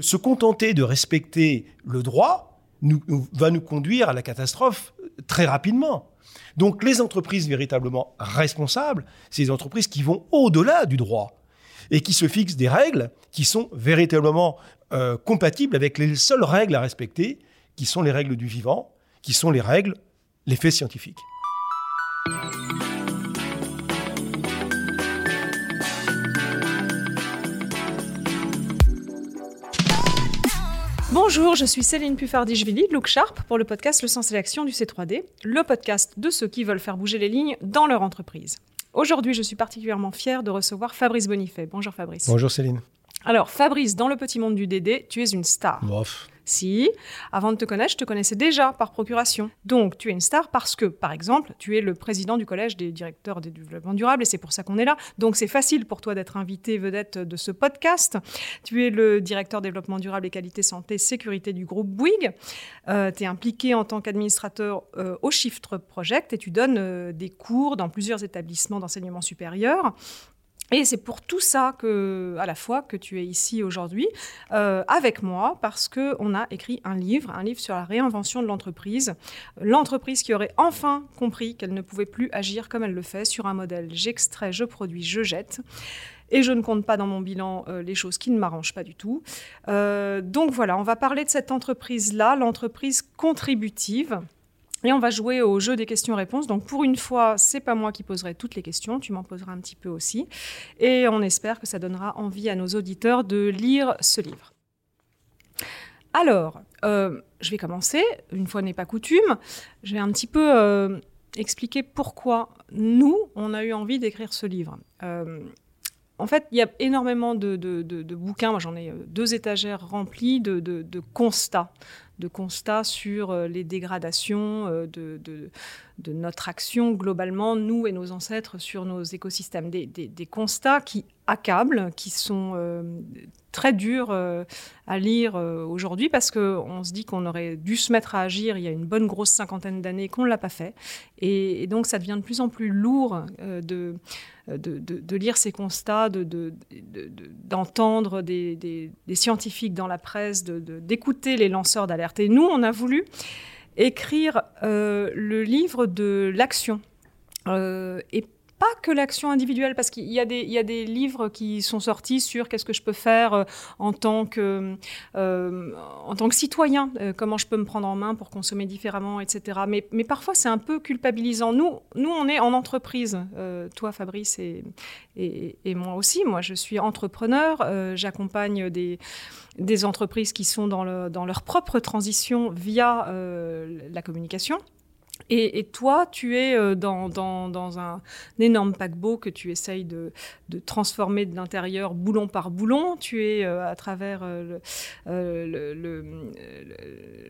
se contenter de respecter le droit va nous conduire à la catastrophe très rapidement. Donc les entreprises véritablement responsables, c'est les entreprises qui vont au-delà du droit et qui se fixent des règles qui sont véritablement euh, compatibles avec les seules règles à respecter, qui sont les règles du vivant, qui sont les règles, les faits scientifiques. Bonjour, je suis Céline Puffardi-Jvili, Look Sharp, pour le podcast Le Sens et l'Action du C3D, le podcast de ceux qui veulent faire bouger les lignes dans leur entreprise. Aujourd'hui, je suis particulièrement fière de recevoir Fabrice Bonifay. Bonjour Fabrice. Bonjour Céline. Alors Fabrice, dans le petit monde du DD, tu es une star. Bof. Si, avant de te connaître, je te connaissais déjà par procuration. Donc, tu es une star parce que, par exemple, tu es le président du collège des directeurs des développements durables et c'est pour ça qu'on est là. Donc, c'est facile pour toi d'être invité vedette de ce podcast. Tu es le directeur développement durable et qualité santé sécurité du groupe Bouygues. Euh, tu es impliqué en tant qu'administrateur euh, au Shift Project et tu donnes euh, des cours dans plusieurs établissements d'enseignement supérieur. Et c'est pour tout ça que, à la fois, que tu es ici aujourd'hui euh, avec moi, parce que on a écrit un livre, un livre sur la réinvention de l'entreprise, l'entreprise qui aurait enfin compris qu'elle ne pouvait plus agir comme elle le fait sur un modèle j'extrais, je produis, je jette. Et je ne compte pas dans mon bilan euh, les choses qui ne m'arrangent pas du tout. Euh, donc voilà, on va parler de cette entreprise-là, l'entreprise contributive. Et on va jouer au jeu des questions-réponses. Donc pour une fois, c'est pas moi qui poserai toutes les questions, tu m'en poseras un petit peu aussi. Et on espère que ça donnera envie à nos auditeurs de lire ce livre. Alors, euh, je vais commencer, une fois n'est pas coutume. Je vais un petit peu euh, expliquer pourquoi nous, on a eu envie d'écrire ce livre. Euh, en fait, il y a énormément de, de bouquins, moi j'en ai deux étagères remplies de, constats de constats sur euh, les dégradations euh, de, de, notre action globalement, nous et nos ancêtres, sur nos écosystèmes. Des, des, constats qui accablent, qui sont euh, très durs à lire aujourd'hui parce qu'on se dit qu'on aurait dû se mettre à agir il y a une bonne grosse cinquantaine d'années, qu'on ne l'a pas fait. Et, donc ça devient de plus en plus lourd de, de, lire ces constats, d'entendre des, des, scientifiques dans la presse, d'écouter les lanceurs d'alerte et nous, on a voulu écrire euh, le livre de l'action. Euh, et pas que l'action individuelle, parce qu'il y, a des, livres qui sont sortis sur qu'est-ce que je peux faire euh, en tant que, euh, en tant que citoyen, euh, comment je peux me prendre en main pour consommer différemment, etc. Mais, parfois, c'est un peu culpabilisant. Nous, nous, on est en entreprise, toi, Fabrice, et, moi aussi. Moi, je suis entrepreneur, j'accompagne des, entreprises qui sont dans leur propre transition via la communication. Et, toi, tu es euh, dans, un, énorme paquebot que tu essayes de, transformer de l'intérieur boulon par boulon. Tu es euh, à travers euh, le, le,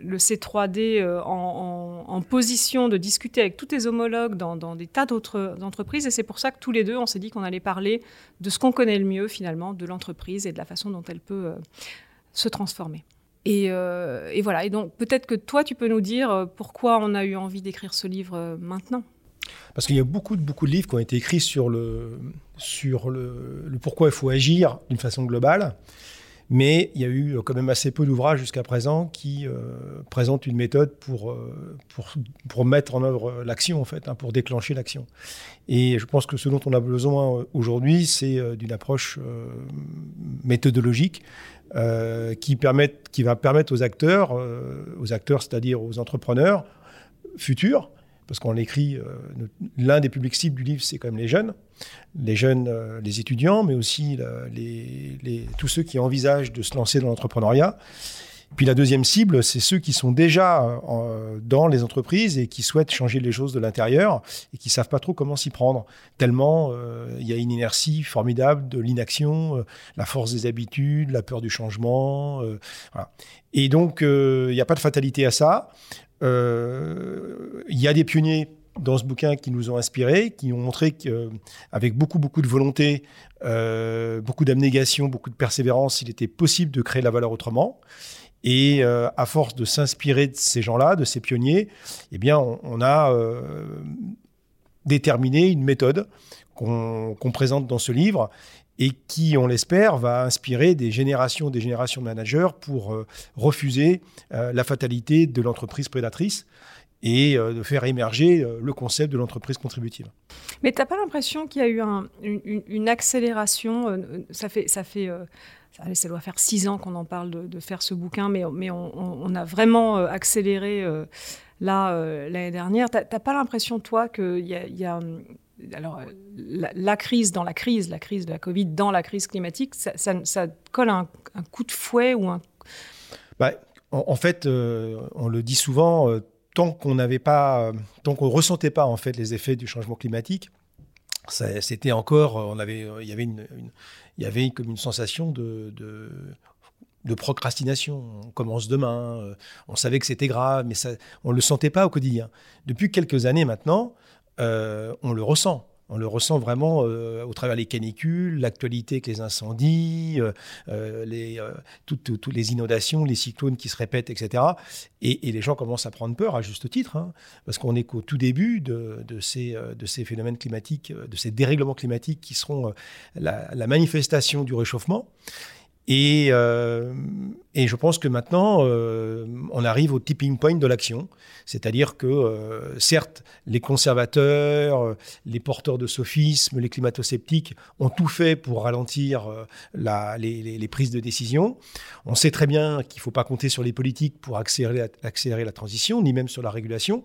le, C3D en, position de discuter avec tous tes homologues dans des tas d'autres entreprises. Et c'est pour ça que tous les deux, on s'est dit qu'on allait parler de ce qu'on connaît le mieux finalement, de l'entreprise et de la façon dont elle peut se transformer. Euh, et, voilà. Et donc, peut-être que toi, tu peux nous dire euh, pourquoi on a eu envie d'écrire ce livre euh, maintenant? Parce qu'il y a beaucoup beaucoup de livres qui ont été écrits sur le, sur le pourquoi il faut agir d'une façon globale. Mais il y a eu quand même assez peu d'ouvrages jusqu'à présent qui présentent une méthode pour, pour, pour, mettre en œuvre l'action, en fait, hein, pour déclencher l'action. Et je pense que ce dont on a besoin aujourd'hui, c'est d'une approche méthodologique euh, qui, qui va permettre aux acteurs, euh, aux acteurs, c'est-à-dire aux entrepreneurs futurs, parce qu'on l'écrit, euh, l'un des publics cibles du livre, c'est quand même les jeunes, les jeunes, les étudiants, mais aussi tous ceux qui envisagent de se lancer dans l'entrepreneuriat. Puis la deuxième cible, c'est ceux qui sont déjà euh, dans les entreprises et qui souhaitent changer les choses de l'intérieur et qui savent pas trop comment s'y prendre. Tellement euh, il y a une inertie formidable de l'inaction, euh, la force des habitudes, la peur du changement. Et donc il n'y a pas de fatalité à ça. Il y a des pionniers dans ce bouquin qui nous ont inspirés, qui ont montré qu'avec beaucoup, beaucoup de volonté, beaucoup d'abnégation, beaucoup de persévérance, il était possible de créer la valeur autrement. Et euh, à force de s'inspirer de ces gens-là, de ces pionniers, eh bien, on, a euh, déterminé une méthode qu'on présente dans ce livre et qui, on l'espère, va inspirer des générations des générations de managers pour euh, refuser la fatalité de l'entreprise prédatrice et de faire émerger le concept de l'entreprise contributive. Mais tu n'as pas l'impression qu'il y a eu une, accélération Ça fait... Ça fait ça doit faire six ans qu'on en parle de, faire ce bouquin, mais, on, a vraiment accéléré là l'année dernière. Tu n'as pas l'impression, toi, qu'il y y a alors, la, crise dans la crise, la crise de la Covid dans la crise climatique, ça, colle un, coup de fouet ou un... Bah, en, fait, euh, on le dit souvent, euh, tant qu'on n'avait pas, ressentait pas en fait les effets du changement climatique, c'était encore, on avait, il y avait une, comme une sensation de, de procrastination. On commence demain, euh, on savait que c'était grave, mais ça, on le sentait pas au quotidien. Depuis quelques années maintenant, euh, on le ressent. On le ressent vraiment euh, au travers des canicules, l'actualité avec les incendies, euh, les, toutes, les inondations, les cyclones qui se répètent, etc. Et, les gens commencent à prendre peur, à juste titre, hein, parce qu'on est qu'au tout début de ces phénomènes climatiques, de ces dérèglements climatiques qui seront la manifestation du réchauffement. Euh, et, je pense que maintenant, euh, on arrive au tipping point de l'action. C'est-à-dire que, euh, certes, les conservateurs, les porteurs de sophismes, les climato-sceptiques ont tout fait pour ralentir les, prises de décision. On sait très bien qu'il ne faut pas compter sur les politiques pour accélérer, accélérer la transition, ni même sur la régulation.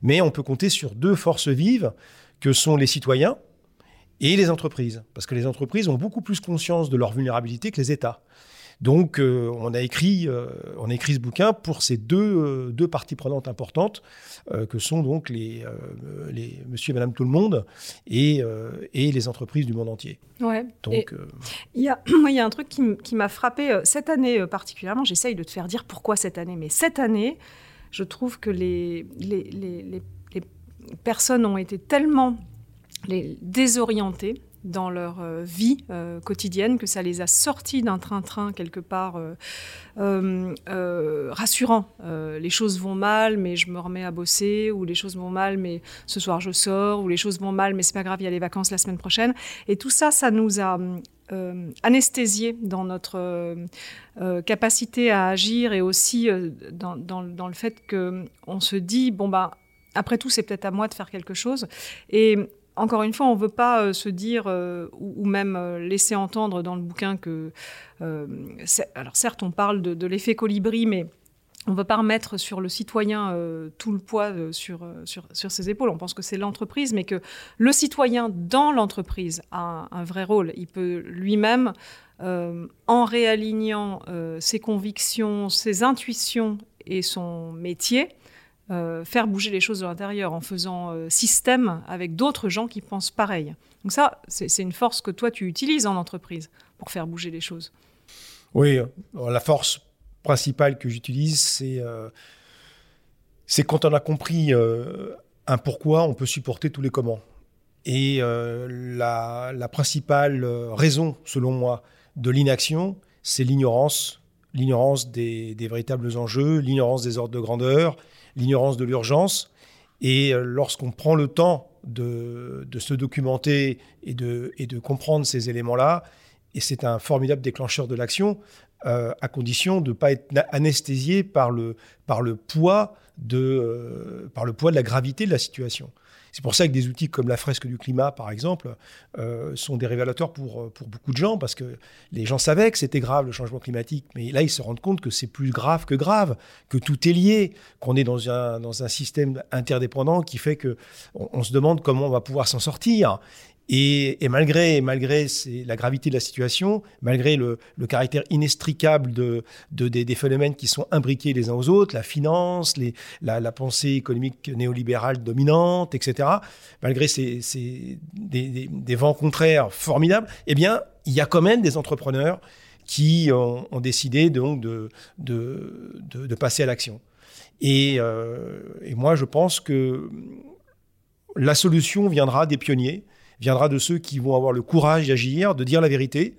Mais on peut compter sur deux forces vives que sont les citoyens, et les entreprises, parce que les entreprises ont beaucoup plus conscience de leur vulnérabilité que les États. Donc, euh, on, a écrit, euh, on a écrit ce bouquin pour ces deux, euh, deux parties prenantes importantes, que sont donc les, les monsieur et madame tout le monde et, et les entreprises du monde entier. Ouais. Donc, il y, a, il y a un truc qui m'a frappé cette année particulièrement. J'essaye de te faire dire pourquoi cette année, mais cette année, je trouve que les, les, les, les personnes ont été tellement les désorienter dans leur euh, vie euh, quotidienne, que ça les a sortis d'un train-train quelque part euh, rassurant. les choses vont mal, mais je me remets à bosser, ou les choses vont mal, mais ce soir je sors, ou les choses vont mal, mais c'est pas grave, il y a les vacances la semaine prochaine. Et tout ça, ça nous a anesthésiés dans notre capacité à agir et aussi dans, le fait qu'on se dit, bon, bah, après tout, c'est peut-être à moi de faire quelque chose. Et encore une fois, on ne veut pas euh, se dire euh, ou, même euh, laisser entendre dans le bouquin que. alors, certes, on parle de, l'effet colibri, mais on ne veut pas remettre sur le citoyen tout le poids sur, sur, ses épaules. On pense que c'est l'entreprise, mais que le citoyen dans l'entreprise a un, vrai rôle. Il peut lui-même, en réalignant ses convictions, ses intuitions et son métier, euh, faire bouger les choses de l'intérieur en faisant euh, système avec d'autres gens qui pensent pareil. Donc ça, c'est une force que toi, tu utilises en entreprise pour faire bouger les choses. Oui, la force principale que j'utilise, c'est euh, quand on a compris un pourquoi, on peut supporter tous les comment. Et la, la, principale raison, selon moi, de l'inaction, c'est l'ignorance, l'ignorance des, véritables enjeux, l'ignorance des ordres de grandeur, l'ignorance de l'urgence. Et euh, lorsqu'on prend le temps de, se documenter et de, comprendre ces éléments-là, et c'est un formidable déclencheur de l'action, euh, à condition de ne pas être anesthésié par le poids de, euh, par le poids de la gravité de la situation. C'est pour ça que des outils comme la fresque du climat, par exemple, euh, sont des révélateurs pour, pour beaucoup de gens, parce que les gens savaient que c'était grave le changement climatique, mais là, ils se rendent compte que c'est plus grave que grave, que tout est lié, qu'on est dans un, dans un système interdépendant qui fait que on se demande comment on va pouvoir s'en sortir. Et, malgré, malgré la gravité de la situation, malgré le, caractère inextricable de, des, phénomènes qui sont imbriqués les uns aux autres, la finance, la, pensée économique néolibérale dominante, etc., malgré ces, des, vents contraires formidables, eh bien, il y a quand même des entrepreneurs qui ont, décidé donc de, de, passer à l'action. Euh, et moi, je pense que la solution viendra des pionniers viendra de ceux qui vont avoir le courage d'agir, de dire la vérité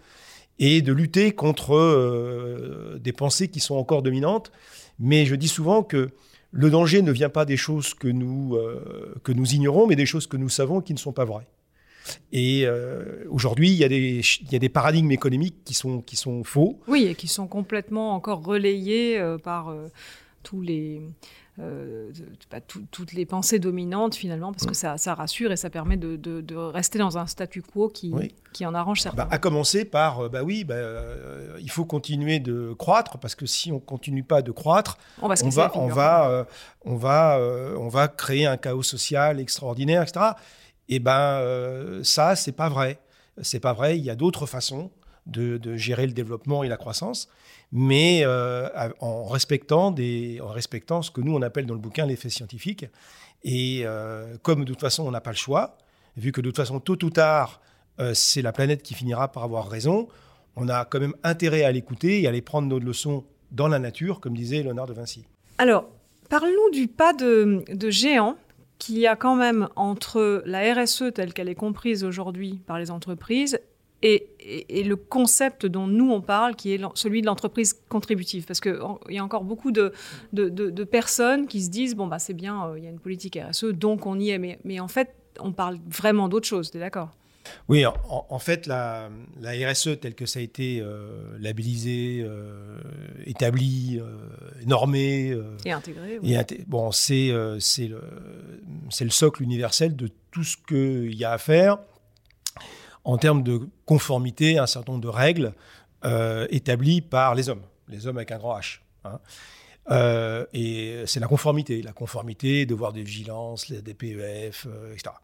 et de lutter contre euh, des pensées qui sont encore dominantes. Mais je dis souvent que le danger ne vient pas des choses que nous, euh, que nous ignorons, mais des choses que nous savons qui ne sont pas vraies. Et aujourd'hui, il il y a des paradigmes économiques qui sont, qui sont faux. Oui, et qui sont complètement encore relayés par tous les, euh, toutes les pensées dominantes finalement, parce que ça, rassure et ça permet de, rester dans un statu quo qui, qui en arrange certains. Bah, à commencer par, euh, bah oui, bah, euh, il faut continuer de croître, parce que si on continue pas de croître, on va, on va, on va, on va, on va créer un chaos social extraordinaire, etc. Et ben ça, c'est pas vrai. C'est pas vrai. Il y a d'autres façons de, gérer le développement et la croissance mais euh, en, respectant en respectant ce que nous, on appelle dans le bouquin l'effet scientifique. Et euh, comme de toute façon, on n'a pas le choix, vu que de toute façon, tôt ou tard, euh, c'est la planète qui finira par avoir raison, on a quand même intérêt à l'écouter et à aller prendre nos leçons dans la nature, comme disait Léonard de Vinci. Alors, parlons du pas de, de géant qu'il y a quand même entre la RSE telle qu'elle est comprise aujourd'hui par les entreprises et, le concept dont nous on parle, qui est celui de l'entreprise contributive. Parce qu'il y a encore beaucoup de, de, personnes qui se disent, bon, bah, c'est bien, euh, il y a une politique RSE, donc on y est. Mais, mais en fait, on parle vraiment d'autre chose, tu es d'accord? Oui, en, fait, la, la, RSE, telle que ça a été euh, labellisé, euh, établi, normé et intégré, bon, c'est c'est le, le socle universel de tout ce qu'il y a à faire en termes de conformité un certain nombre de règles euh, établies par les hommes, les hommes avec un grand H. Hein. Euh, et c'est la conformité, la conformité, devoir de vigilance, les DPEF, euh, etc.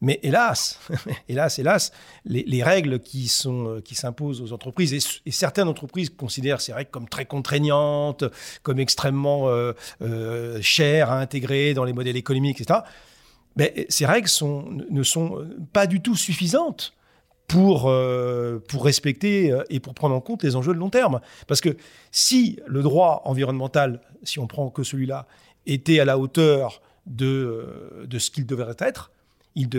Mais hélas, hélas, hélas, les, règles qui sont qui s'imposent aux entreprises et, certaines entreprises considèrent ces règles comme très contraignantes, comme extrêmement chères à intégrer dans les modèles économiques, etc. Mais ces règles ne sont pas du tout suffisantes pour, euh, pour respecter euh, et pour prendre en compte les enjeux de long terme. Parce que si le droit environnemental, si on prend que celui-là, était à la hauteur de, euh, de ce qu'il devrait être, il,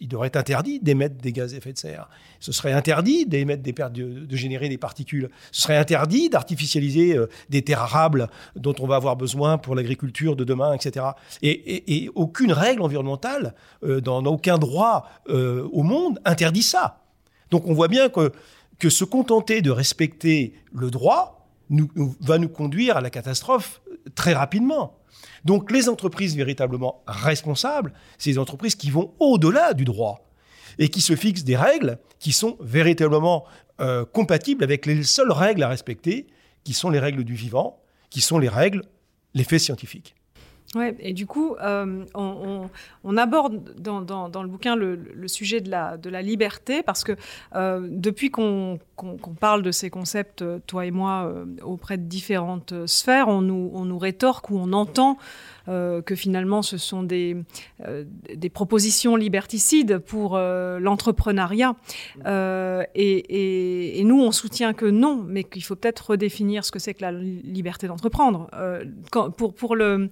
il, devrait être interdit d'émettre des gaz à effet de serre. Ce serait interdit d'émettre des pertes, de, de, générer des particules. Ce serait interdit d'artificialiser des terres arables dont on va avoir besoin pour l'agriculture de demain, etc. Et, et, aucune règle environnementale, dans aucun droit au monde, interdit ça. Donc on voit bien que, se contenter de respecter le droit va nous conduire à la catastrophe très rapidement. Donc les entreprises véritablement responsables, c'est les entreprises qui vont au-delà du droit et qui se fixent des règles qui sont véritablement euh, compatibles avec les seules règles à respecter, qui sont les règles du vivant, qui sont les règles, les faits scientifiques. Ouais, et du coup, euh, on, aborde dans, le bouquin le, sujet de la, liberté, parce que euh, depuis qu'on parle de ces concepts, toi et moi, euh, auprès de différentes sphères, on nous, rétorque ou on entend que finalement ce sont des, propositions liberticides pour l'entrepreneuriat. Et, nous, on soutient que non, mais qu'il faut peut-être redéfinir ce que c'est que la liberté d'entreprendre. pour le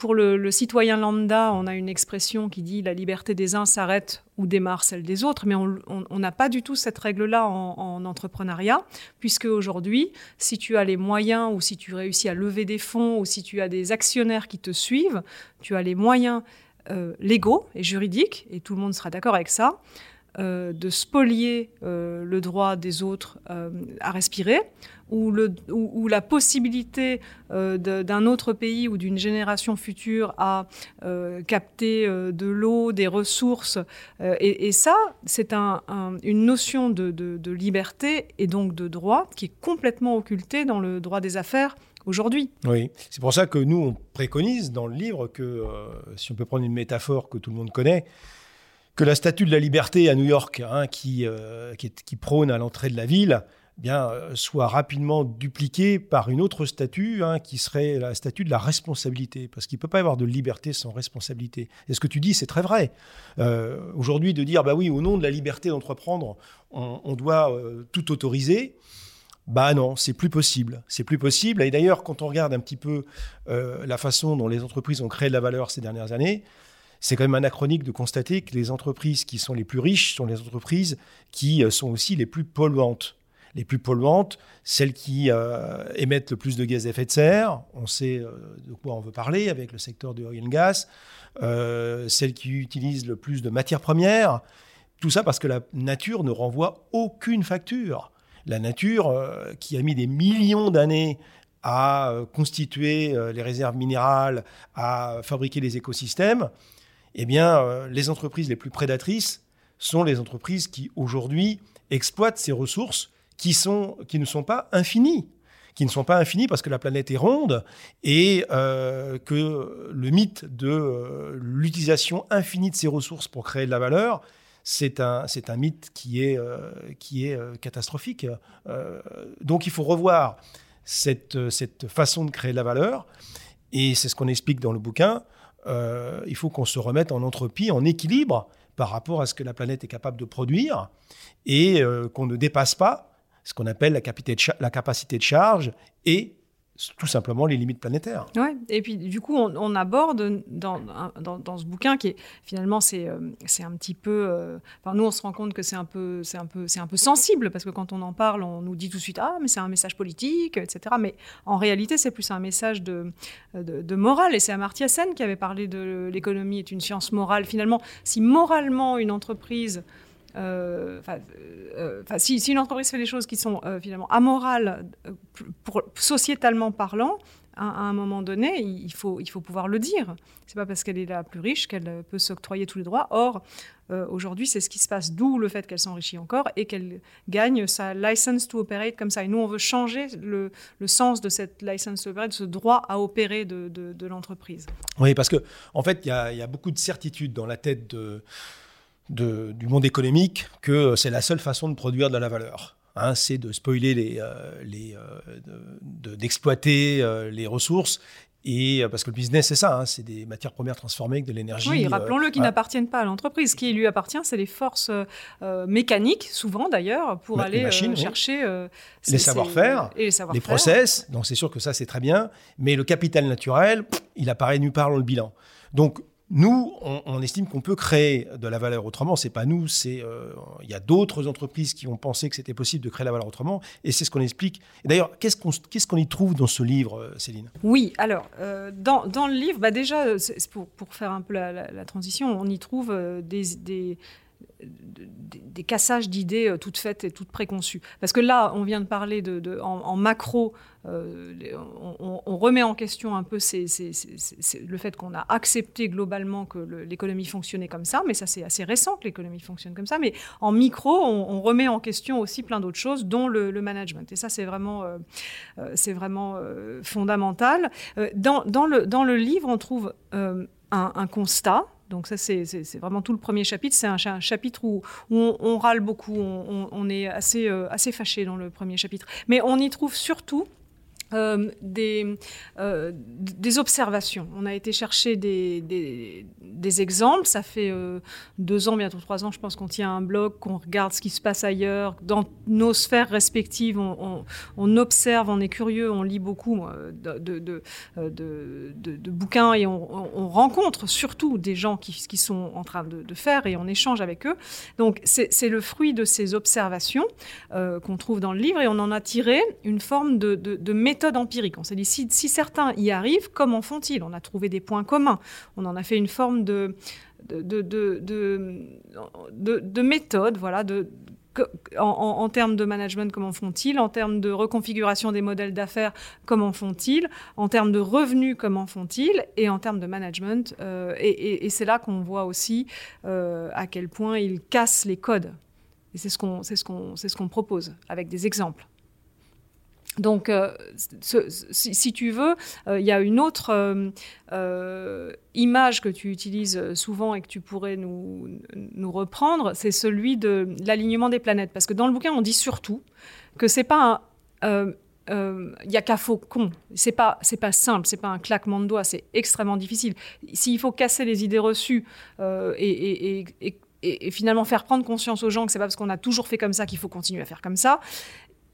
pour le, citoyen lambda, on a une expression qui dit la liberté des uns s'arrête où démarre celle des autres, mais on n'a pas du tout cette règle-là en, entrepreneuriat, puisque aujourd'hui, si tu as les moyens ou si tu réussis à lever des fonds ou si tu as des actionnaires qui te suivent, tu as les moyens euh, légaux et juridiques, et tout le monde sera d'accord avec ça, euh, de spolier euh, le droit des autres à respirer, ou, le, ou, la possibilité euh, d'un autre pays ou d'une génération future à euh, capter euh, de l'eau, des ressources. Et, ça, c'est un, une notion de, de, liberté et donc de droit qui est complètement occultée dans le droit des affaires aujourd'hui. Oui, c'est pour ça que nous, on préconise dans le livre que, si on peut prendre une métaphore que tout le monde connaît, que la statue de la liberté à New York, hein, qui, qui, prône à l'entrée de la ville, bien, euh, soit rapidement dupliqué par une autre statue, hein, qui serait la statue de la responsabilité, parce qu'il ne peut pas y avoir de liberté sans responsabilité. Et ce que tu dis, c'est très vrai. Euh, aujourd'hui, de dire, bah oui, au nom de la liberté d'entreprendre, on, doit euh, tout autoriser, bah non, c'est plus possible. C'est plus possible. Et d'ailleurs, quand on regarde un petit peu la façon dont les entreprises ont créé de la valeur ces dernières années, c'est quand même anachronique de constater que les entreprises qui sont les plus riches sont les entreprises qui sont aussi les plus polluantes les plus polluantes, celles qui euh, émettent le plus de gaz à effet de serre, on sait euh, de quoi on veut parler avec le secteur du oil and gas, euh, celles qui utilisent le plus de matières premières, Tout ça parce que la nature ne renvoie aucune facture. La nature, euh, qui a mis des millions d'années à euh, constituer euh, les réserves minérales, à fabriquer les écosystèmes, eh bien, les entreprises les plus prédatrices sont les entreprises qui, aujourd'hui, exploitent ces ressources qui, sont, qui ne sont pas infinies qui ne sont pas infinies parce que la planète est ronde et que le mythe de l'utilisation infinie de ces ressources pour créer de la valeur, c'est un, c'est un mythe qui est, euh, qui est euh, catastrophique. Euh, donc il faut revoir cette, cette façon de créer de la valeur, et c'est ce qu'on explique dans le bouquin. Il faut qu'on se remette en entropie, en équilibre par rapport à ce que la planète est capable de produire, et qu'on ne dépasse pas ce qu'on appelle la capacité de, la capacité de charge et tout simplement les limites planétaires. Ouais. Et puis du coup, on, aborde dans, dans, ce bouquin qui est finalement c'est euh, un petit peu. Euh, nous, on se rend compte que c'est un peu c'est un peu c'est un peu sensible parce que quand on en parle, on nous dit tout de suite ah mais c'est un message politique, etc. Mais en réalité, c'est plus un message de, de, morale. Et c'est Amartya Sen qui avait parlé de l'économie est une science morale. Finalement, si moralement une entreprise euh, euh, si, une entreprise fait des choses qui sont euh, finalement amorales, sociétalement parlant, à, un moment donné, il faut, il faut pouvoir le dire. C'est pas parce qu'elle est la plus riche qu'elle peut s'octroyer tous les droits. Or, aujourd'hui, c'est ce qui se passe, d'où le fait qu'elle s'enrichit encore et qu'elle gagne sa license to operate comme ça. Et nous, on veut changer le, sens de cette license to operate, de ce droit à opérer de, de, l'entreprise. Oui, parce que en fait, il y, y, a beaucoup de certitudes dans la tête de du monde économique que c'est la seule façon de produire de la valeur. Hein, c'est de spoiler les, euh, les euh, d'exploiter euh, les ressources et parce que le business, c'est ça, hein, c'est des matières premières transformées avec de l'énergie. Oui, rappelons-le, qui n'appartiennent pas à l'entreprise. Ce qui lui appartient, c'est les forces mécaniques, souvent d'ailleurs, pour aller chercher les savoir-faire, les, les process. Donc c'est sûr que ça, c'est très bien. Mais le capital naturel, il apparaît nulle part dans le bilan. Donc nous, on, estime qu'on peut créer de la valeur autrement. C'est pas nous, c'est euh, il y a d'autres entreprises qui ont pensé que c'était possible de créer la valeur autrement, et c'est ce qu'on explique. D'ailleurs, qu'est-ce qu'on y trouve dans ce livre, euh, Céline? Oui, alors euh, dans, le livre, bah déjà, pour, faire un peu la, transition, on y trouve des des, cassages d'idées euh, toutes faites et toutes préconçues. Parce que là, on vient de parler de, en, macro, euh, on, remet en question un peu le fait qu'on a accepté globalement que l'économie fonctionnait comme ça, mais ça c'est assez récent que l'économie fonctionne comme ça. Mais en micro, on, remet en question aussi plein d'autres choses, dont le, management. Et ça c'est vraiment, euh, vraiment fondamental. Dans, le, dans le livre, on trouve un constat donc ça, c'est vraiment tout le premier chapitre. C'est un, chapitre où, on, râle beaucoup, on, est assez, euh, assez fâché dans le premier chapitre. Mais on y trouve surtout euh, des, euh, des observations. On a été chercher des, exemples. Ça fait euh, deux ans, bientôt trois ans, je pense qu'on tient un blog, qu'on regarde ce qui se passe ailleurs. Dans nos sphères respectives, on, observe, on est curieux, on lit beaucoup de, bouquins et on, rencontre surtout des gens qui, qui sont en train de, faire et on échange avec eux. Donc c'est le fruit de ces observations qu'on trouve dans le livre et on en a tiré une forme de, de méthode méthode empirique. On s'est dit, si, certains y arrivent, comment font-ils? On a trouvé des points communs. On en a fait une forme de, de, de, méthode, voilà, de, en, termes de management, comment font-ils? En termes de reconfiguration des modèles d'affaires, comment font-ils? En termes de revenus, comment font-ils? Et en termes de management, euh, et, c'est là qu'on voit aussi euh, à quel point ils cassent les codes. Et c'est ce qu'on propose avec des exemples. Donc, euh, si, tu veux, euh, il y a une autre euh, image que tu utilises souvent et que tu pourrais nous, reprendre, c'est celui de l'alignement des planètes. Parce que dans le bouquin, on dit surtout que c'est pas un il n'y a qu'à faucon. C'est pas c'est pas simple, c'est pas un claquement de doigts, c'est extrêmement difficile. S'il faut casser les idées reçues et, et, et, finalement faire prendre conscience aux gens que c'est pas parce qu'on a toujours fait comme ça qu'il faut continuer à faire comme ça,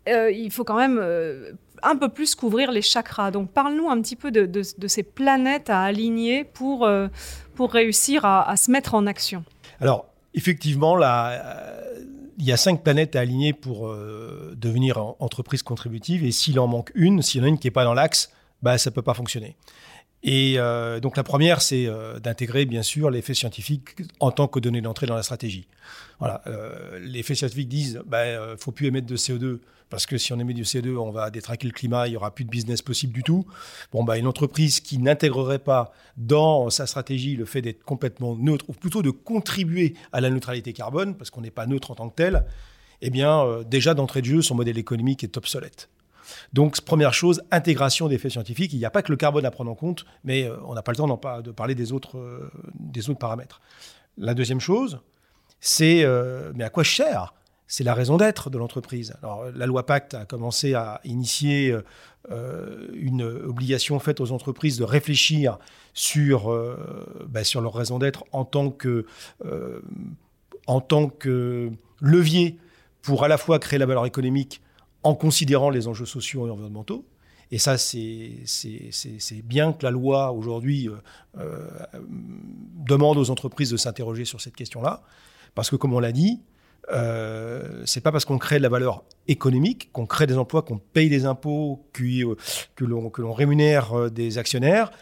euh, il faut quand même euh, un peu plus couvrir les chakras. Donc parle-nous un petit peu de, ces planètes à aligner pour, euh, pour réussir à, se mettre en action. Alors effectivement, il y a cinq planètes à aligner pour devenir entreprise contributive et s'il en manque une, s'il y en a une qui n'est pas dans l'axe, bah, ça ne peut pas fonctionner. Et donc la première, c'est d'intégrer bien sûr l'effet scientifique en tant que donnée d'entrée dans la stratégie. Voilà, les faits scientifiques disent, ben, ne faut plus émettre de CO2 parce que si on émet du CO2, on va détraquer le climat, il n'y aura plus de business possible du tout. Bon, bah, une entreprise qui n'intégrerait pas dans sa stratégie le fait d'être complètement neutre, ou plutôt de contribuer à la neutralité carbone, parce qu'on n'est pas neutre en tant que tel, eh bien, euh, déjà d'entrée de jeu, son modèle économique est obsolète. Donc, première chose, intégration des faits scientifiques. Il n'y a pas que le carbone à prendre en compte, mais euh, on n'a pas le temps de parler des autres, euh, des autres paramètres. La deuxième chose, c'est mais à quoi cher? C'est la raison d'être de l'entreprise. Alors, la loi Pacte a commencé à initier euh, une obligation faite aux entreprises de réfléchir sur, euh, bah, sur leur raison d'être en, tant que, euh, en tant que levier pour à la fois créer la valeur économique en considérant les enjeux sociaux et environnementaux. Et ça, c'est bien que la loi aujourd'hui demande aux entreprises de s'interroger sur cette question-là. Parce que, comme on l'a dit, euh, c'est pas parce qu'on crée de la valeur économique, qu'on crée des emplois, qu'on paye des impôts, euh, que l'on rémunère euh, des actionnaires,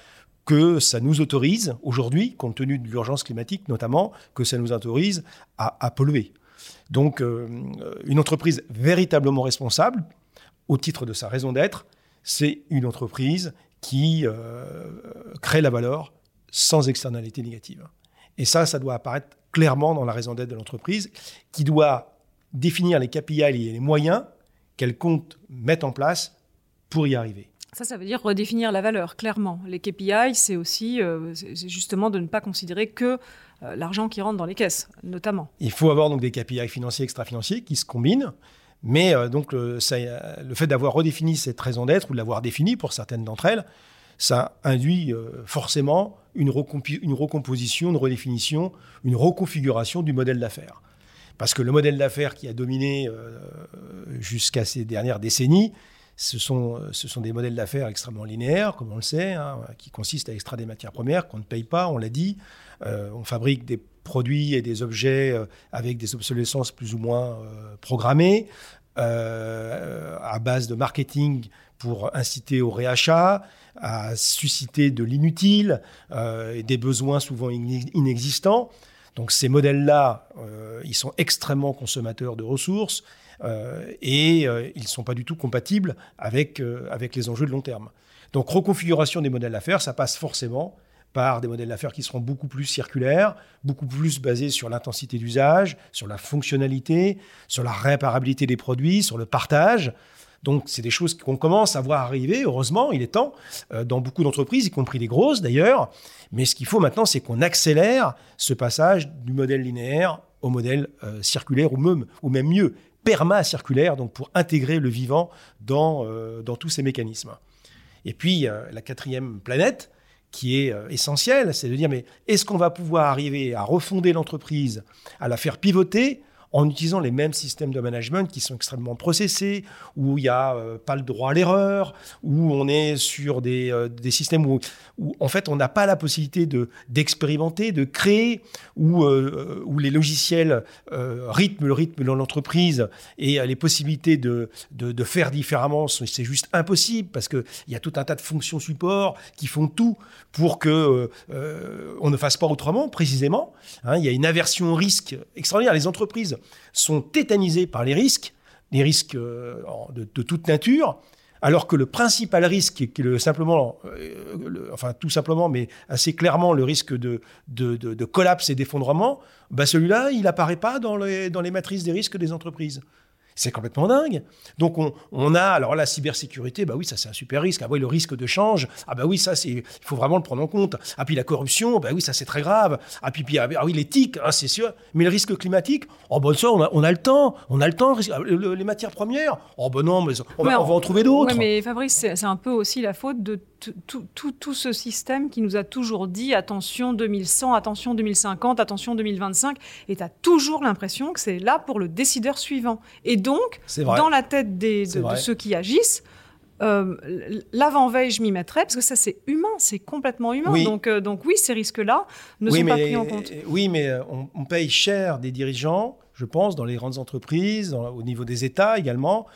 que ça nous autorise aujourd'hui, compte tenu de l'urgence climatique notamment, que ça nous autorise à, polluer. Donc euh, une entreprise véritablement responsable, au titre de sa raison d'être, c'est une entreprise qui crée la valeur sans externalité négative. Et ça, ça doit apparaître clairement dans la raison d'être de l'entreprise, qui doit définir les KPI et les moyens qu'elle compte mettre en place pour y arriver. Ça, ça veut dire redéfinir la valeur, clairement. Les KPI, c'est aussi euh, justement de ne pas considérer que euh, l'argent qui rentre dans les caisses, notamment. Il faut avoir donc des KPI financiers, extra-financiers qui se combinent. Mais euh, donc le, ça, le fait d'avoir redéfini cette raison d'être ou de l'avoir définie pour certaines d'entre elles, ça induit forcément une, recomposition, une redéfinition, une reconfiguration du modèle d'affaires. Parce que le modèle d'affaires qui a dominé euh, jusqu'à ces dernières décennies, ce sont, ce sont des modèles d'affaires extrêmement linéaires, comme on le sait, hein, qui consistent à extraire des matières premières qu'on ne paye pas, on l'a dit. Euh, on fabrique des produits et des objets euh, avec des obsolescences plus ou moins programmées, à base de marketing pour inciter au réachat, à susciter de l'inutile euh, et des besoins souvent inexistants. Donc ces modèles-là, euh, ils sont extrêmement consommateurs de ressources euh, et ils ne sont pas du tout compatibles avec, avec les enjeux de long terme. Donc reconfiguration des modèles d'affaires, ça passe forcément par des modèles d'affaires qui seront beaucoup plus circulaires, beaucoup plus basés sur l'intensité d'usage, sur la fonctionnalité, sur la réparabilité des produits, sur le partage. Donc, c'est des choses qu'on commence à voir arriver, heureusement, il est temps, euh, dans beaucoup d'entreprises, y compris les grosses d'ailleurs. Mais ce qu'il faut maintenant, c'est qu'on accélère ce passage du modèle linéaire au modèle euh, circulaire, ou même, mieux, perma-circulaire, donc pour intégrer le vivant dans, euh, dans tous ces mécanismes. Et puis, la quatrième planète, qui est essentielle, c'est de dire, mais est-ce qu'on va pouvoir arriver à refonder l'entreprise, à la faire pivoter en utilisant les mêmes systèmes de management qui sont extrêmement processés, où il n'y a euh, pas le droit à l'erreur, où on est sur des, euh, systèmes où, en fait on n'a pas la possibilité de, d'expérimenter, de créer, où, euh, les logiciels rythment le rythme dans l'entreprise et les possibilités de, de, de faire différemment, c'est juste impossible parce qu'il y a tout un tas de fonctions support qui font tout pour que on ne fasse pas autrement, précisément. Hein, il y a une aversion au risque extraordinaire. Les entreprises sont tétanisés par les risques, les risques euh, de, toute nature, alors que le principal risque, simplement, euh, enfin tout simplement, mais assez clairement le risque de, collapse et d'effondrement, bah celui-là, il n'apparaît pas dans les matrices des risques des entreprises. C'est complètement dingue. Donc on, a alors la cybersécurité, bah oui ça c'est un super risque. Ah oui le risque de change, ah bah oui ça c'est il faut vraiment le prendre en compte. Ah puis la corruption, bah oui ça c'est très grave. Ah puis, puis ah, oui l'éthique, hein, c'est sûr. Mais le risque climatique, oh bon ça on a, on a le temps, on a le temps. Ah, les matières premières, oh ben non mais on, va, en trouver d'autres. mais Fabrice c'est un peu aussi la faute de tout, tout, tout, ce système qui nous a toujours dit attention 2100, attention 2050, attention 2025, et tu as toujours l'impression que c'est là pour le décideur suivant. Et donc, dans la tête des, de, ceux qui agissent, euh, l'avant-veille, je m'y mettrais, parce que ça, c'est humain, c'est complètement humain. Donc, euh, donc oui, ces risques-là ne sont pas pris en compte. Oui, mais euh, on, paye cher des dirigeants, je pense, dans les grandes entreprises, au niveau des États également,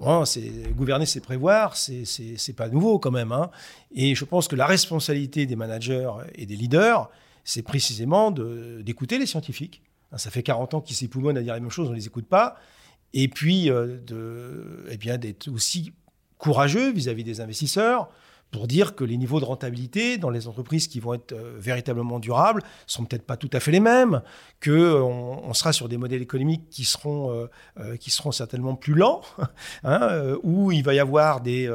gouverner, c'est prévoir, c'est pas nouveau quand même. Hein. Et je pense que la responsabilité des managers et des leaders, c'est précisément d'écouter les scientifiques. Hein, ça fait 40 ans qu'ils s'époumonnent à dire les mêmes choses, on ne les écoute pas. Et puis, euh, eh d'être aussi courageux vis-à-vis des investisseurs, pour dire que les niveaux de rentabilité dans les entreprises qui vont être euh, véritablement durables sont peut-être pas tout à fait les mêmes, que euh, on, sera sur des modèles économiques qui seront euh, qui seront certainement plus lents, hein, où il va y avoir des,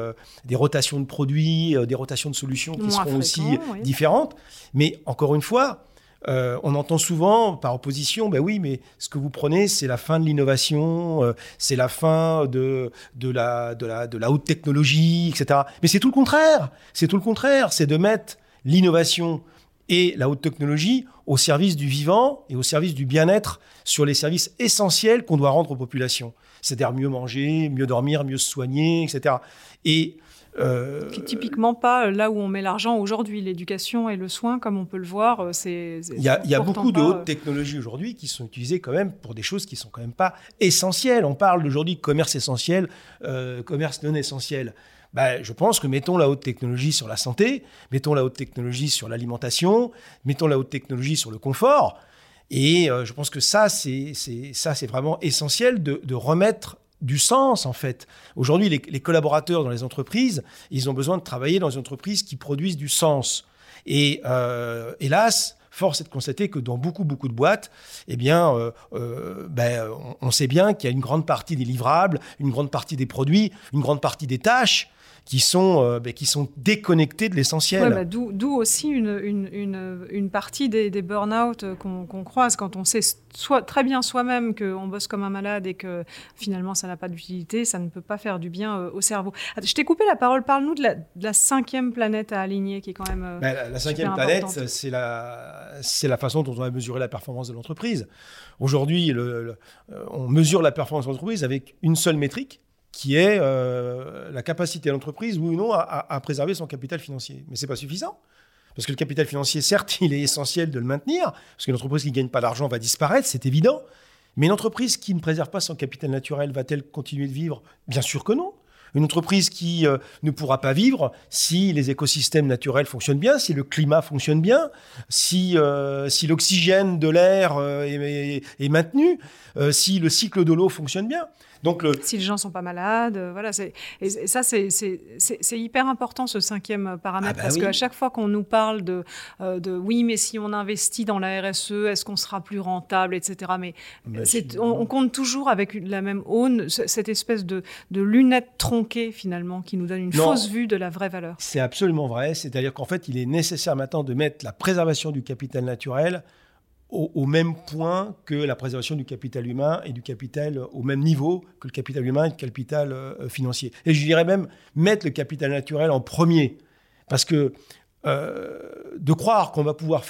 des rotations de produits, des rotations de solutions qui seront aussi différentes. Mais encore une fois, euh, on entend souvent par opposition, ben oui, mais ce que vous prenez, c'est la fin de l'innovation, euh, c'est la fin de, la haute technologie, etc. Mais c'est tout le contraire. C'est tout le contraire. C'est de mettre l'innovation et la haute technologie au service du vivant et au service du bien-être sur les services essentiels qu'on doit rendre aux populations. C'est-à-dire mieux manger, mieux dormir, mieux se soigner, etc. Et euh, qui typiquement pas euh, là où on met l'argent aujourd'hui. L'éducation et le soin, comme on peut le voir, euh, c'est. Il y a, beaucoup de hautes technologies aujourd'hui qui sont utilisées quand même pour des choses qui sont quand même pas essentielles. On parle d'aujourd'hui de commerce essentiel, commerce non essentiel. Ben, je pense que mettons la haute technologie sur la santé, mettons la haute technologie sur l'alimentation, mettons la haute technologie sur le confort. Et je pense que ça, c'est ça, c'est vraiment essentiel de, de remettre du sens en fait. Aujourd'hui, les, collaborateurs dans les entreprises, ils ont besoin de travailler dans des entreprises qui produisent du sens. Et euh, hélas, force est de constater que dans beaucoup beaucoup de boîtes, eh bien, euh, euh, ben, on, sait bien qu'il y a une grande partie des livrables, une grande partie des produits, une grande partie des tâches qui sont, euh, ben, qui sont déconnectés de l'essentiel. Bah, d'où aussi une, une, une, partie des, des burn-out euh, qu'on croise quand on sait soit, très bien soi-même qu'on bosse comme un malade et que finalement ça n'a pas d'utilité, ça ne peut pas faire du bien euh, au cerveau. je t'ai coupé la parole, parle-nous de, la, cinquième planète à aligner qui est quand même. Ben, la, cinquième planète, c'est la, la façon dont on va mesurer la performance de l'entreprise. Aujourd'hui, on mesure la performance de l'entreprise avec une seule métrique, qui est euh, la capacité de l'entreprise, oui ou non, à, préserver son capital financier. Mais ce n'est pas suffisant. Parce que le capital financier, certes, il est essentiel de le maintenir, parce qu'une entreprise qui ne gagne pas d'argent va disparaître, c'est évident. Mais une entreprise qui ne préserve pas son capital naturel, va-t-elle continuer de vivre? Bien sûr que non. Une entreprise qui euh, ne pourra pas vivre si les écosystèmes naturels fonctionnent bien, si le climat fonctionne bien, si, euh, si l'oxygène de l'air est, est, maintenu, si le cycle de l'eau fonctionne bien. Donc Si les gens sont pas malades, euh, voilà. Et, ça, c'est hyper important, ce cinquième paramètre, ah bah parce qu'à chaque fois qu'on nous parle de, euh, de oui, mais si on investit dans la RSE, est-ce qu'on sera plus rentable, etc. Mais bah, on, compte toujours avec la même aune, cette espèce de, de lunette tronquée, finalement, qui nous donne une fausse vue de la vraie valeur. C'est absolument vrai. C'est-à-dire qu'en fait, il est nécessaire maintenant de mettre la préservation du capital naturel au, même point que la préservation du capital humain et du capital euh, au même niveau que le capital humain et le capital euh, financier. Et je dirais même mettre le capital naturel en premier. Parce que euh, de croire qu'on va pouvoir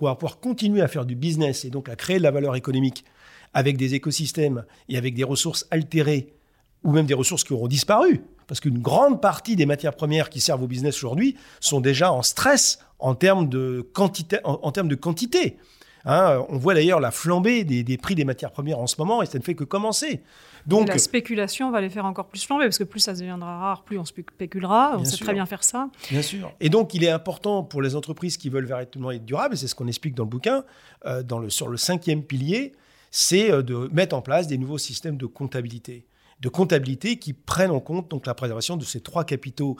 va pouvoir continuer à faire du business et donc à créer de la valeur économique avec des écosystèmes et avec des ressources altérées ou même des ressources qui auront disparu, parce qu'une grande partie des matières premières qui servent au business aujourd'hui sont déjà en stress en termes de quantité. en termes de quantité. Hein, on voit d'ailleurs la flambée des, prix des matières premières en ce moment et ça ne fait que commencer. Donc, la spéculation va les faire encore plus flamber parce que plus ça deviendra rare, plus on spéculera. On sait très bien faire ça. Bien sûr. Et donc, il est important pour les entreprises qui veulent véritablement être durables, et c'est ce qu'on explique dans le bouquin, euh, dans le, sur le cinquième pilier, c'est euh, de mettre en place des nouveaux systèmes de comptabilité. De comptabilité qui prennent en compte donc, la préservation de ces trois capitaux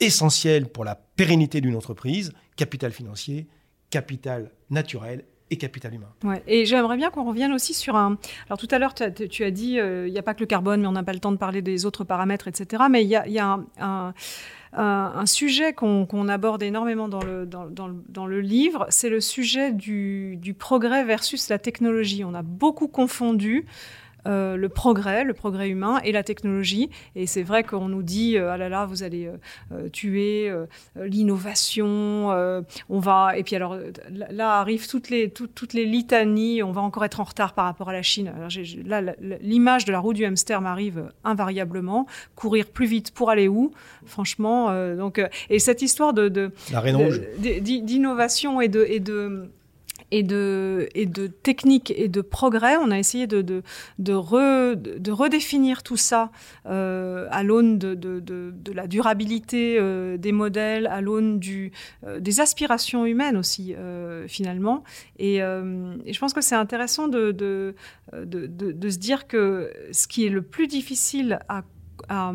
essentiels pour la pérennité d'une entreprise capital financier, capital naturel et capital humain. Et j'aimerais bien qu'on revienne aussi sur un... Alors tout à l'heure, tu, as dit, euh, il n'y a pas que le carbone, mais on n'a pas le temps de parler des autres paramètres, etc. Mais il y a, un, sujet qu'on aborde énormément dans le, livre, c'est le sujet du, progrès versus la technologie. On a beaucoup confondu euh, le progrès, le progrès humain et la technologie. Et c'est vrai qu'on nous dit, euh, ah là là, vous allez euh, tuer l'innovation, on va... Et puis alors là arrivent toutes les, toutes les litanies, on va encore être en retard par rapport à la Chine. là, l'image de la roue du hamster m'arrive invariablement. Courir plus vite pour aller où? Franchement, donc... et cette histoire de... la d'innovation et de... Et de et de, et de techniques et de progrès. On a essayé de, de, de, de redéfinir tout ça euh, à l'aune de, de, la durabilité euh, des modèles, à l'aune euh, des aspirations humaines aussi, finalement. Et, et, je pense que c'est intéressant de, de, de, se dire que ce qui est le plus difficile à à,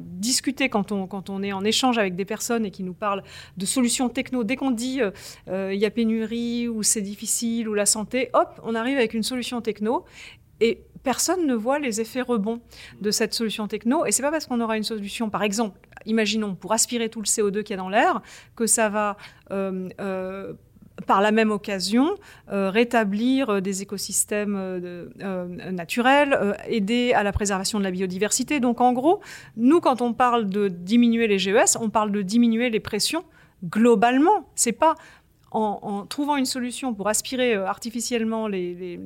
discuter quand on, quand on est en échange avec des personnes et qui nous parlent de solutions techno. Dès qu'on dit euh, euh, il y a pénurie ou c'est difficile ou la santé, hop, on arrive avec une solution techno et personne ne voit les effets rebonds de cette solution techno. Et c'est pas parce qu'on aura une solution, par exemple, imaginons pour aspirer tout le CO2 qu'il y a dans l'air, que ça va euh, par la même occasion, euh, rétablir euh, des écosystèmes euh, naturels, aider à la préservation de la biodiversité. Donc en gros, nous, quand on parle de diminuer les GES, on parle de diminuer les pressions globalement. C'est pas en, trouvant une solution pour aspirer euh, artificiellement les,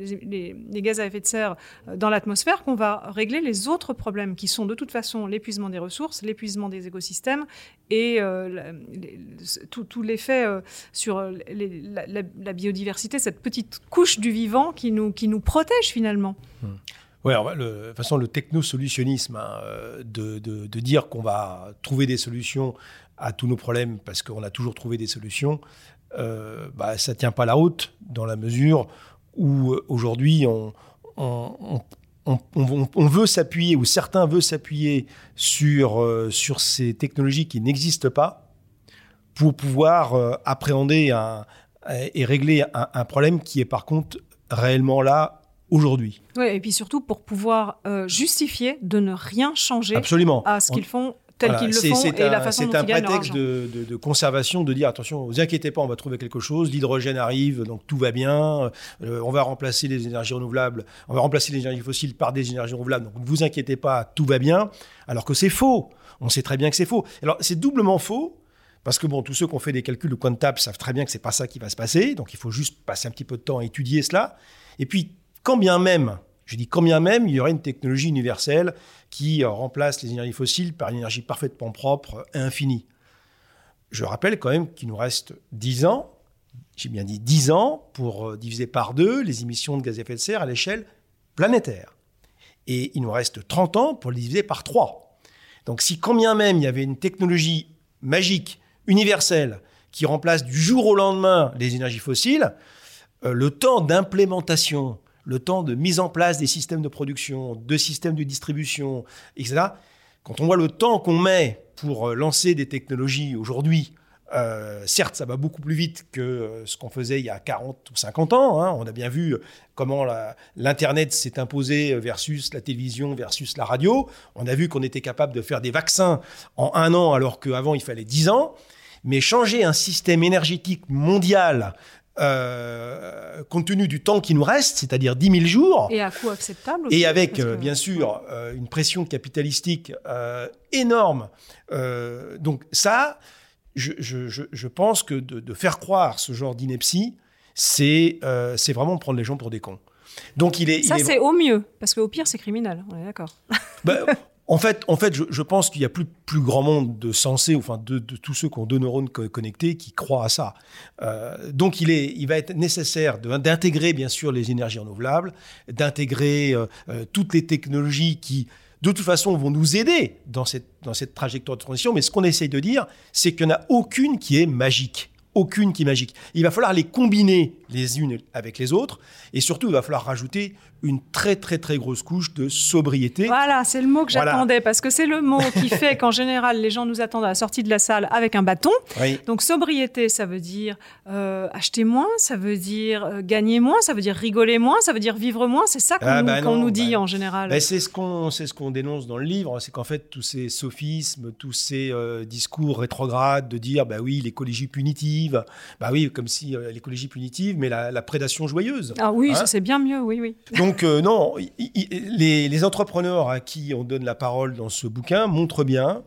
gaz à effet de serre euh, dans l'atmosphère qu'on va régler les autres problèmes qui sont de toute façon l'épuisement des ressources, l'épuisement des écosystèmes et euh, tout, l'effet sur la, biodiversité, cette petite couche du vivant qui nous, qui nous protège finalement. Hmm. Oui, de toute façon, le technosolutionnisme, hein, de, de, dire qu'on va trouver des solutions à tous nos problèmes parce qu'on a toujours trouvé des solutions, euh, bah, ça ne tient pas la route dans la mesure où euh, aujourd'hui on, on, veut s'appuyer, ou certains veulent s'appuyer sur, euh, sur ces technologies qui n'existent pas pour pouvoir appréhender et régler un, problème qui est par contre réellement là aujourd'hui. Oui, et puis surtout pour pouvoir justifier de ne rien changer Absolument. à ce qu'ils font tel qu'ils le font et un, la façon dont C'est un prétexte de, de, conservation de dire attention, vous inquiétez pas, on va trouver quelque chose. L'hydrogène arrive, donc tout va bien. Euh, on va remplacer les énergies renouvelables, on va remplacer les énergies fossiles par des énergies renouvelables. Donc ne vous inquiétez pas, tout va bien. Alors que c'est faux. On sait très bien que c'est faux. Alors c'est doublement faux. Parce que bon, tous ceux qui ont fait des calculs de coin de table savent très bien que c'est pas ça qui va se passer. Donc il faut juste passer un petit peu de temps à étudier cela. Et puis, quand bien même je dis combien même il y aurait une technologie universelle qui euh, remplace les énergies fossiles par une énergie parfaitement propre et infinie. Je rappelle quand même qu'il nous reste 10 ans, j'ai bien dit 10 ans, pour euh, diviser par deux les émissions de gaz à effet de serre à l'échelle planétaire. Et il nous reste 30 ans pour les diviser par 3. Donc si combien même il y avait une technologie magique, universelle, qui remplace du jour au lendemain les énergies fossiles, euh, le temps d'implémentation le temps de mise en place des systèmes de production, de systèmes de distribution, etc. Quand on voit le temps qu'on met pour euh, lancer des technologies aujourd'hui, euh, certes, ça va beaucoup plus vite que euh, ce qu'on faisait il y a 40 ou 50 ans. Hein. On a bien vu comment l'Internet s'est imposé versus la télévision versus la radio. On a vu qu'on était capable de faire des vaccins en un an alors qu'avant il fallait 10 ans. Mais changer un système énergétique mondial euh, compte tenu du temps qui nous reste, c'est-à-dire 10 000 jours. Et à coût acceptable Et avec, euh, bien sûr, euh, une pression capitalistique énorme. donc ça, je, je, je, pense que de, de, faire croire ce genre d'ineptie, c'est c'est vraiment prendre les gens pour des cons. Donc il est. Ça, c'est au mieux, parce qu'au pire, c'est criminel. On est d'accord. Bah, en fait, en fait, je, pense qu'il y a plus, plus grand monde de sensés, enfin de, tous ceux qui ont deux neurones connectés, qui croient à ça. Euh, donc, il, est, il va être nécessaire d'intégrer bien sûr les énergies renouvelables, d'intégrer euh, euh, toutes les technologies qui, de toute façon, vont nous aider dans cette, dans cette trajectoire de transition. Mais ce qu'on essaye de dire, c'est qu'il n'y en a aucune qui est magique aucune qui est magique. Il va falloir les combiner les unes avec les autres, et surtout, il va falloir rajouter une très très très grosse couche de sobriété. Voilà, c'est le mot que j'attendais, parce que c'est le mot qui fait qu'en général, les gens nous attendent à la sortie de la salle avec un bâton. Donc sobriété, ça veut dire euh, acheter moins, ça veut dire euh, gagner moins, ça veut dire rigoler moins, ça veut dire vivre moins. C'est ça qu'on ah, nous, bah nous, dit bah en général. Bah, c'est ce qu'on ce qu'on dénonce dans le livre, c'est qu'en fait tous ces sophismes, tous ces euh, discours rétrogrades de dire bah oui l'écologie punitive, bah oui comme si l'écologie punitive, mais la, prédation joyeuse. Ah oui, ça hein c'est bien mieux, oui oui. Donc non, les, entrepreneurs à qui on donne la parole dans ce bouquin montrent bien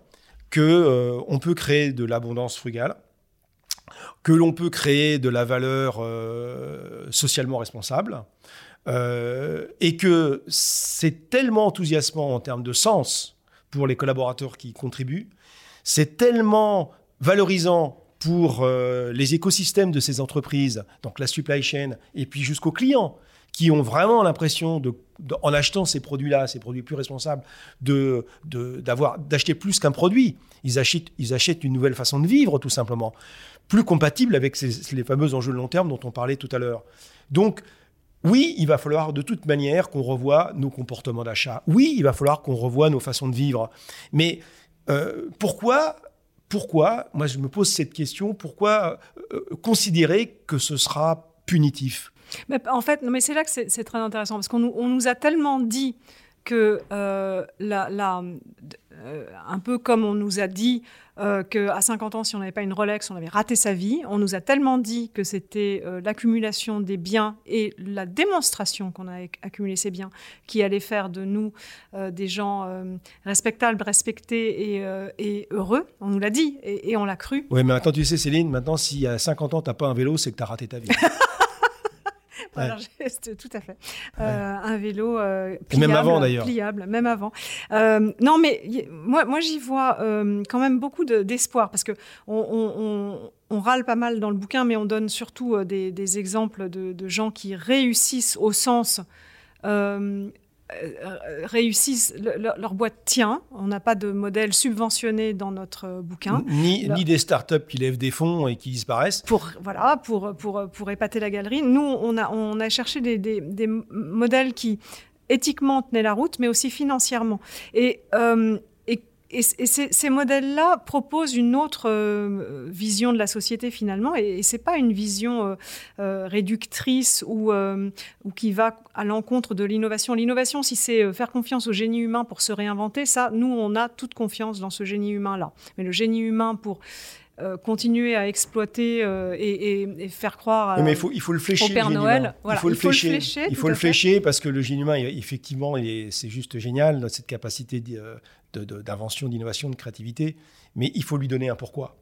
que euh, on peut créer de l'abondance frugale, que l'on peut créer de la valeur euh, socialement responsable, euh, et que c'est tellement enthousiasmant en termes de sens pour les collaborateurs qui y contribuent, c'est tellement valorisant pour euh, les écosystèmes de ces entreprises, donc la supply chain, et puis jusqu'aux clients qui ont vraiment l'impression en achetant ces produits-là, ces produits plus responsables, d'avoir, d'acheter plus qu'un produit. Ils achètent, ils achètent une nouvelle façon de vivre, tout simplement, plus compatible avec les fameux enjeux de long terme dont on parlait tout à l'heure. Donc, oui, il va falloir de toute manière qu'on revoie nos comportements d'achat. Oui, il va falloir qu'on revoie nos façons de vivre. Mais euh, pourquoi pourquoi, moi je me pose cette question, pourquoi euh, considérer que ce sera punitif? En fait, c'est là que c'est très intéressant, parce qu'on nous, a tellement dit que euh, la, euh, un peu comme on nous a dit euh, qu'à 50 ans, si on n'avait pas une Rolex, on avait raté sa vie. On nous a tellement dit que c'était l'accumulation des biens et la démonstration qu'on a accumulé ces biens qui allait faire de nous des gens respectables, respectés et, heureux. On nous l'a dit et, on l'a cru. Oui, mais maintenant, tu sais, Céline, maintenant, si à 50 ans, tu n'as pas un vélo, c'est que tu as raté ta vie. tout à fait. Euh, un vélo euh, pliable, même avant, d'ailleurs. pliable, même avant. Euh, non, mais moi, moi j'y vois quand même beaucoup d'espoir parce que on, râle pas mal dans le bouquin, mais on donne surtout des, exemples de, de, gens qui réussissent au sens euh, réussissent, leur boîte tient. On n'a pas de modèle subventionné dans notre euh, bouquin. Ni, ni des startups qui lèvent des fonds et qui disparaissent. Pour, voilà, pour, pour, pour épater la galerie. Nous, on a, on a cherché des, des, des modèles qui éthiquement tenaient la route, mais aussi financièrement. Et euh, et, ces, modèles-là proposent une autre euh, vision de la société finalement, et, ce n'est pas une vision euh, euh, réductrice ou, ou, qui va à l'encontre de l'innovation. L'innovation, si c'est faire confiance au génie humain pour se réinventer, ça, nous, on a toute confiance dans ce génie humain-là. Mais le génie humain pour continuer à exploiter et, faire croire mais il faut, il faut le flécher, au Père Noël. il, faut le flécher. il faut le flécher parce que le génie humain, effectivement, c'est juste génial, cette capacité d'invention, d'innovation, de créativité, mais il faut lui donner un pourquoi.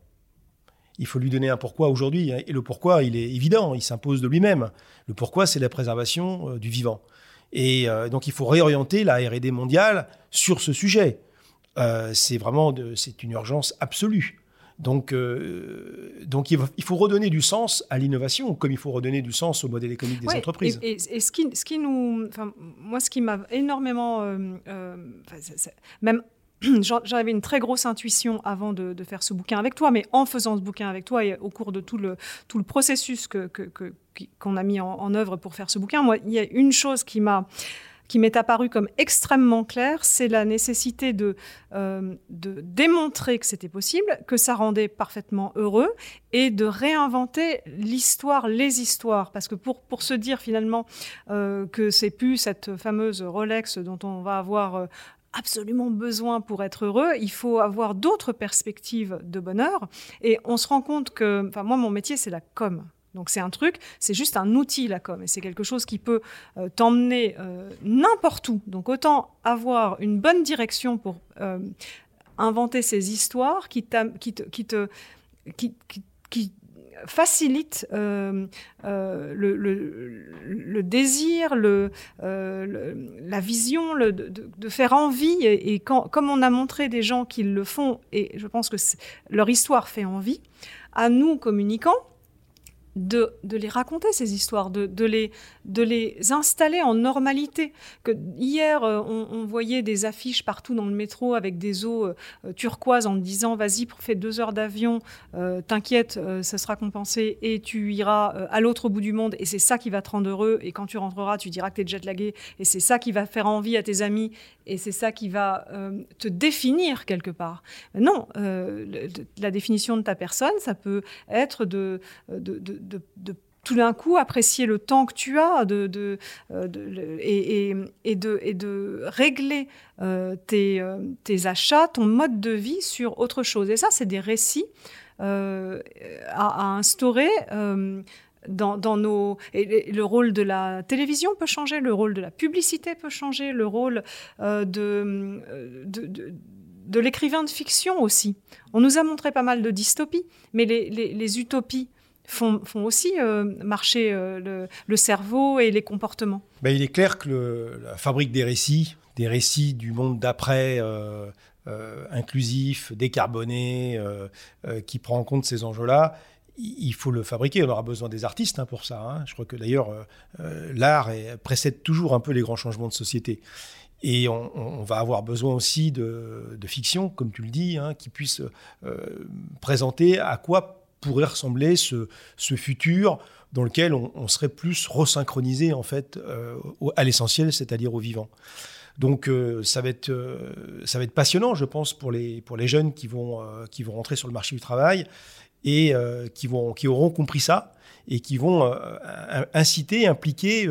Il faut lui donner un pourquoi aujourd'hui, hein, et le pourquoi, il est évident, il s'impose de lui-même. Le pourquoi, c'est la préservation euh, du vivant. Et euh, donc, il faut réorienter la R&D mondiale sur ce sujet. Euh, c'est vraiment, c'est une urgence absolue. Donc, donc il, faut redonner du sens à l'innovation, comme il faut redonner du sens au modèle économique des entreprises. Et, ce, qui, ce qui nous, moi, ce qui m'a énormément, même j'avais une très grosse intuition avant de, faire ce bouquin avec toi, mais en faisant ce bouquin avec toi et au cours de tout le, tout le processus qu'on que, a mis en, œuvre pour faire ce bouquin, moi, il y a une chose qui m'a qui m'est apparue comme extrêmement claire, c'est la nécessité de, euh, de démontrer que c'était possible, que ça rendait parfaitement heureux, et de réinventer l'histoire, les histoires. Parce que pour, pour se dire finalement euh, que c'est plus cette fameuse Rolex dont on va avoir euh, absolument besoin pour être heureux, il faut avoir d'autres perspectives de bonheur. Et on se rend compte que, enfin moi mon métier c'est la com. Donc c'est un truc, c'est juste un outil la com, et c'est quelque chose qui peut euh, t'emmener euh, n'importe où. Donc autant avoir une bonne direction pour euh, inventer ces histoires qui, te, facilite euh, euh, le, désir, euh, la vision, de, faire envie. Et, comme on a montré des gens qui le font, et je pense que leur histoire fait envie, à nous, communicants, de, les raconter, ces histoires, de, les, de les installer en normalité. Que hier, euh, on, voyait des affiches partout dans le métro avec des eaux euh, turquoises en disant vas-y, fais deux heures d'avion, euh, t'inquiète, ça sera compensé et tu iras à l'autre bout du monde et c'est ça qui va te rendre heureux. Et quand tu rentreras, tu diras que tu es jetlagué et c'est ça qui va faire envie à tes amis et c'est ça qui va te définir quelque part. Non, la définition de ta personne, ça peut être de, tout d'un coup apprécier le temps que tu as de, de, euh, et, et, de, et de régler euh, tes, euh, tes, achats, ton mode de vie sur autre chose. Et ça, c'est des récits à, instaurer. Dans, dans, nos et le rôle de la télévision peut changer, le rôle de la publicité peut changer, le rôle de, de, de, l'écrivain de fiction aussi. On nous a montré pas mal de dystopies, mais les, les utopies font, aussi euh, marcher euh, le, cerveau et les comportements. Ben, il est clair que la fabrique des récits, des récits du monde d'après, euh, inclusif, décarboné, qui prend en compte ces enjeux-là, il faut le fabriquer. On aura besoin des artistes hein, pour ça. Hein. Je crois que d'ailleurs, l'art précède toujours un peu les grands changements de société. Et on, va avoir besoin aussi de, fiction, comme tu le dis, hein, qui puisse présenter à quoi pourrait ressembler ce, ce futur dans lequel on, serait plus resynchronisé en fait euh, à l'essentiel, c'est-à-dire au vivant. Donc euh, ça, va être, euh, ça va être passionnant, je pense, pour les, pour les jeunes qui vont, qui vont rentrer sur le marché du travail et qui, vont, qui auront compris ça et qui vont inciter, impliquer,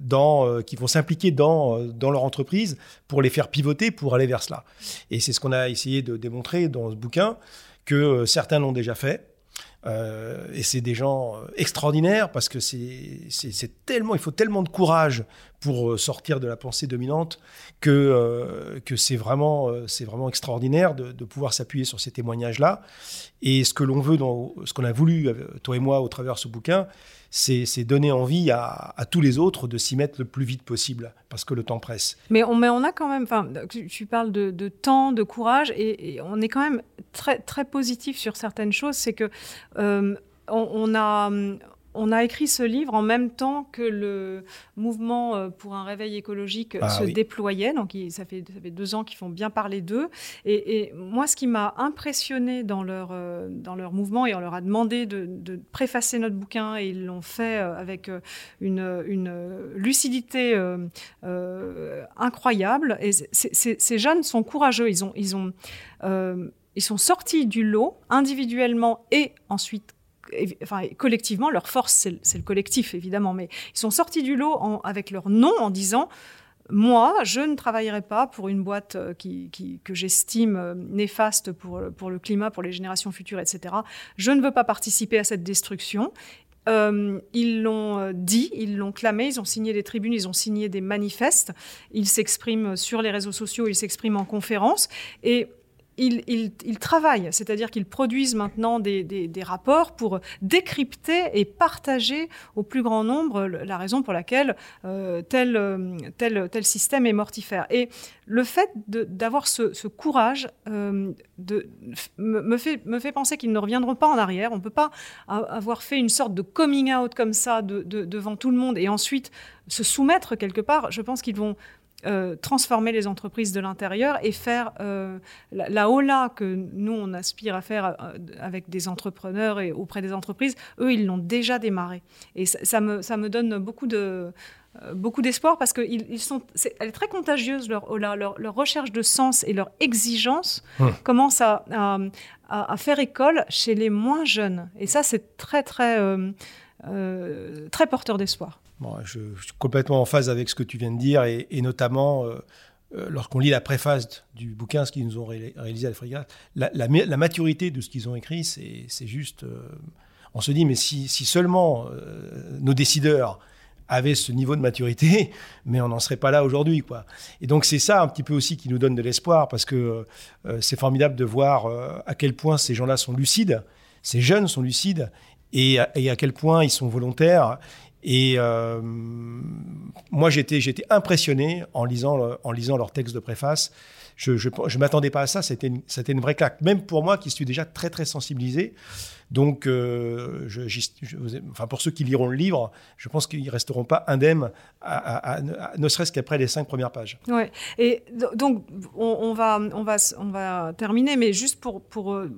dans, qui vont s'impliquer dans, dans leur entreprise pour les faire pivoter, pour aller vers cela. Et c'est ce qu'on a essayé de démontrer dans ce bouquin, que certains l'ont déjà fait, euh, et c'est des gens euh, extraordinaires parce que c'est tellement, il faut tellement de courage pour euh, sortir de la pensée dominante que, que c'est vraiment, c'est vraiment extraordinaire de, de pouvoir s'appuyer sur ces témoignages-là. Et ce que l'on veut, dans, ce qu'on a voulu, toi et moi, au travers de ce bouquin, c'est donner envie à, tous les autres de s'y mettre le plus vite possible, parce que le temps presse. Mais on, a quand même, tu, parles de, temps, de courage, et, on est quand même très, très positif sur certaines choses. C'est que euh, on, a on a écrit ce livre en même temps que le mouvement euh, pour un réveil écologique ah se déployait. Donc, ça, fait, deux ans qu'ils font bien parler d'eux. Et, moi, ce qui m'a impressionné dans leur, euh, dans leur mouvement, et on leur a demandé de, préfacer notre bouquin, et ils l'ont fait euh, avec une, une lucidité incroyable. Et ces jeunes sont courageux. Ils ont. Ils ont ils sont sortis du lot individuellement et ensuite enfin, collectivement, leur force, c'est le, collectif, évidemment, mais ils sont sortis du lot avec leur nom en disant moi, je ne travaillerai pas pour une boîte euh, qui, que j'estime euh, néfaste pour, pour le climat, pour les générations futures, etc. Je ne veux pas participer à cette destruction. Euh, ils l'ont dit, ils l'ont clamé, ils ont signé des tribunes, ils ont signé des manifestes, ils s'expriment sur les réseaux sociaux, ils s'expriment en conférences. Et ils, travaillent, c'est-à-dire qu'ils produisent maintenant des, rapports pour décrypter et partager au plus grand nombre la raison pour laquelle euh, tel, tel, tel système est mortifère. Et le fait d'avoir ce, courage euh, me fait penser qu'ils ne reviendront pas en arrière. On ne peut pas avoir fait une sorte de coming out comme ça devant tout le monde et ensuite se soumettre quelque part. Je pense qu'ils vont euh, transformer les entreprises de l'intérieur et faire euh, la, la, hola que nous, on aspire à faire euh, avec des entrepreneurs et auprès des entreprises, eux, ils l'ont déjà démarré. Et ça, me, ça me donne beaucoup de beaucoup d'espoir parce qu'elle ils sont, est, elle est très contagieuse, leur leur, leur, recherche de sens et leur exigence hum. commence à, à, faire école chez les moins jeunes. Et ça, c'est très, très, très porteur d'espoir je, suis complètement en phase avec ce que tu viens de dire, et, notamment euh, euh, lorsqu'on lit la préface du bouquin, ce qu'ils nous ont réalisé à la, la, maturité de ce qu'ils ont écrit, c'est juste... Euh, on se dit, mais si, seulement nos décideurs avaient ce niveau de maturité, mais on n'en serait pas là aujourd'hui. quoi. Et donc c'est ça un petit peu aussi qui nous donne de l'espoir, parce que c'est formidable de voir à quel point ces gens-là sont lucides, ces jeunes sont lucides, et, à quel point ils sont volontaires et euh, moi, j'étais, impressionné en lisant, en lisant leur texte de préface. Je ne m'attendais pas à ça, c'était une, une vraie claque. Même pour moi qui suis déjà très, très sensibilisé. Donc, euh, enfin, pour ceux qui liront le livre, je pense qu'ils ne resteront pas indemnes, ne serait-ce qu'après les cinq premières pages. Ouais. Et donc, on, va, on, va, on va terminer, mais juste pour, pour, euh,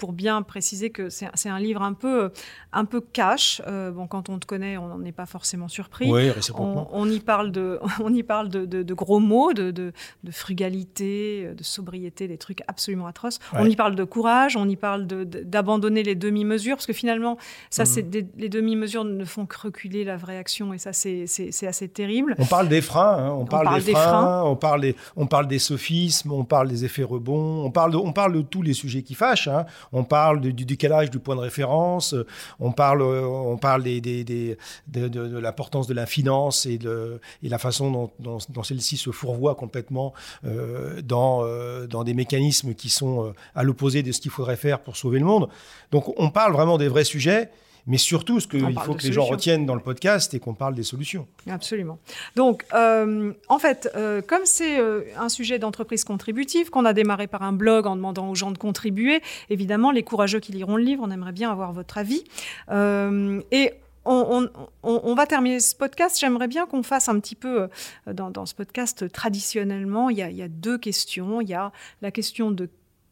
pour bien préciser que c'est un livre un peu, un peu cash. Euh, bon, quand on te connaît, on n'en est pas forcément surpris. Oui, on, on, y parle de, on y parle de, de, gros mots, de, de, frugalité, de sobriété, des trucs absolument atroces. On y parle de courage, on y parle d'abandonner les demi-mesures, parce que finalement, ça, c'est mhm. les demi-mesures ne font que reculer la vraie action, et ça, c'est assez terrible. On parle des freins, hein. on, parle des, freins, on parle des, on parle des sophismes, on parle des effets rebonds, on parle de, on parle de tous les sujets qui fâchent. Hein on parle du, décalage du point de référence, on parle, on parle de, l'importance de la finance et, de, et la façon dont, celle-ci se fourvoie complètement euh, dans, euh, dans des mécanismes qui sont euh, à l'opposé de ce qu'il faudrait faire pour sauver le monde. Donc on parle vraiment des vrais sujets. Mais surtout, ce qu'il faut que les gens retiennent dans le podcast, c'est qu'on parle des solutions. Absolument. Donc, euh, en fait, euh, comme c'est euh, un sujet d'entreprise contributive, qu'on a démarré par un blog en demandant aux gens de contribuer, évidemment, les courageux qui liront le livre, on aimerait bien avoir votre avis. et on, va terminer ce podcast. J'aimerais bien qu'on fasse un petit peu, dans, ce podcast, traditionnellement, il y, a, il y, a, deux questions. Il y a la question de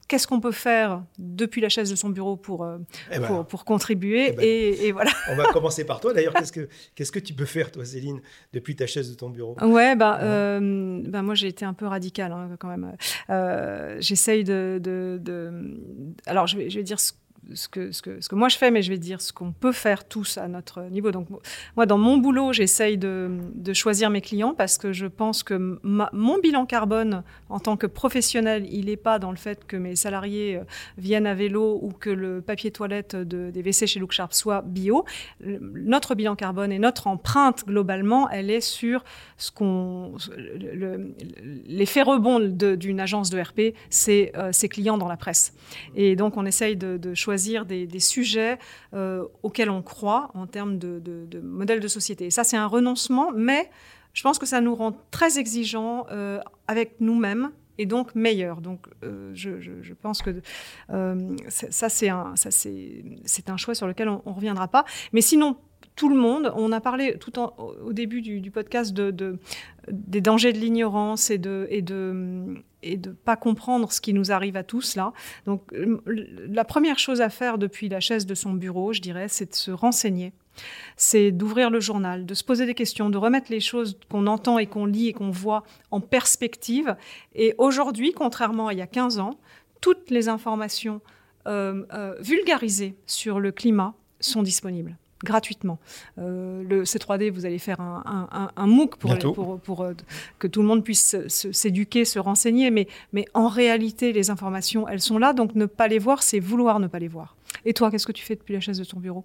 qu'est-ce qu'on peut faire depuis la chaise de son bureau pour, euh, eh ben, pour, contribuer. Eh ben, et, voilà. On va commencer par toi. D'ailleurs, qu'est-ce que, qu'est-ce que tu peux faire, toi, Céline, depuis ta chaise de ton bureau? Ouais, bah, euh, bah moi, j'ai été un peu radicale hein, quand même. Euh, j'essaye de, de, Alors, je vais, je vais dire ce ce que, ce, que, ce que moi je fais, mais je vais dire ce qu'on peut faire tous à notre niveau. Donc, moi, dans mon boulot, j'essaye de, de, choisir mes clients parce que je pense que mon bilan carbone en tant que professionnel, il n'est pas dans le fait que mes salariés euh, viennent à vélo ou que le papier toilette de, des WC chez Look Sharp soit bio. Notre bilan carbone et notre empreinte, globalement, elle est sur ce qu'on. L'effet rebond d'une agence de RP, c'est euh, ses clients dans la presse. Et donc, on essaye de choisir des, sujets euh, auxquels on croit en termes de, de, modèle de société. Ça, c'est un renoncement, mais je pense que ça nous rend très exigeants euh, avec nous-mêmes et donc meilleurs. Donc, euh, je, pense que ça, c'est un, choix sur lequel on ne reviendra pas. Mais sinon, tout le monde. On a parlé tout au début du, podcast de, des dangers de l'ignorance de, et de et de pas comprendre ce qui nous arrive à tous là. Donc la première chose à faire depuis la chaise de son bureau, je dirais, c'est de se renseigner. C'est d'ouvrir le journal, de se poser des questions, de remettre les choses qu'on entend et qu'on lit et qu'on voit en perspective. Et aujourd'hui, contrairement à il y a 15 ans, toutes les informations euh, euh, vulgarisées sur le climat sont disponibles gratuitement. Euh, le C3D, vous allez faire un, un, MOOC pour, pour, euh, que tout le monde puisse s'éduquer, se, renseigner, mais, mais en réalité, les informations, elles sont là, donc ne pas les voir, c'est vouloir ne pas les voir. Et toi, qu'est-ce que tu fais depuis la chaise de ton bureau?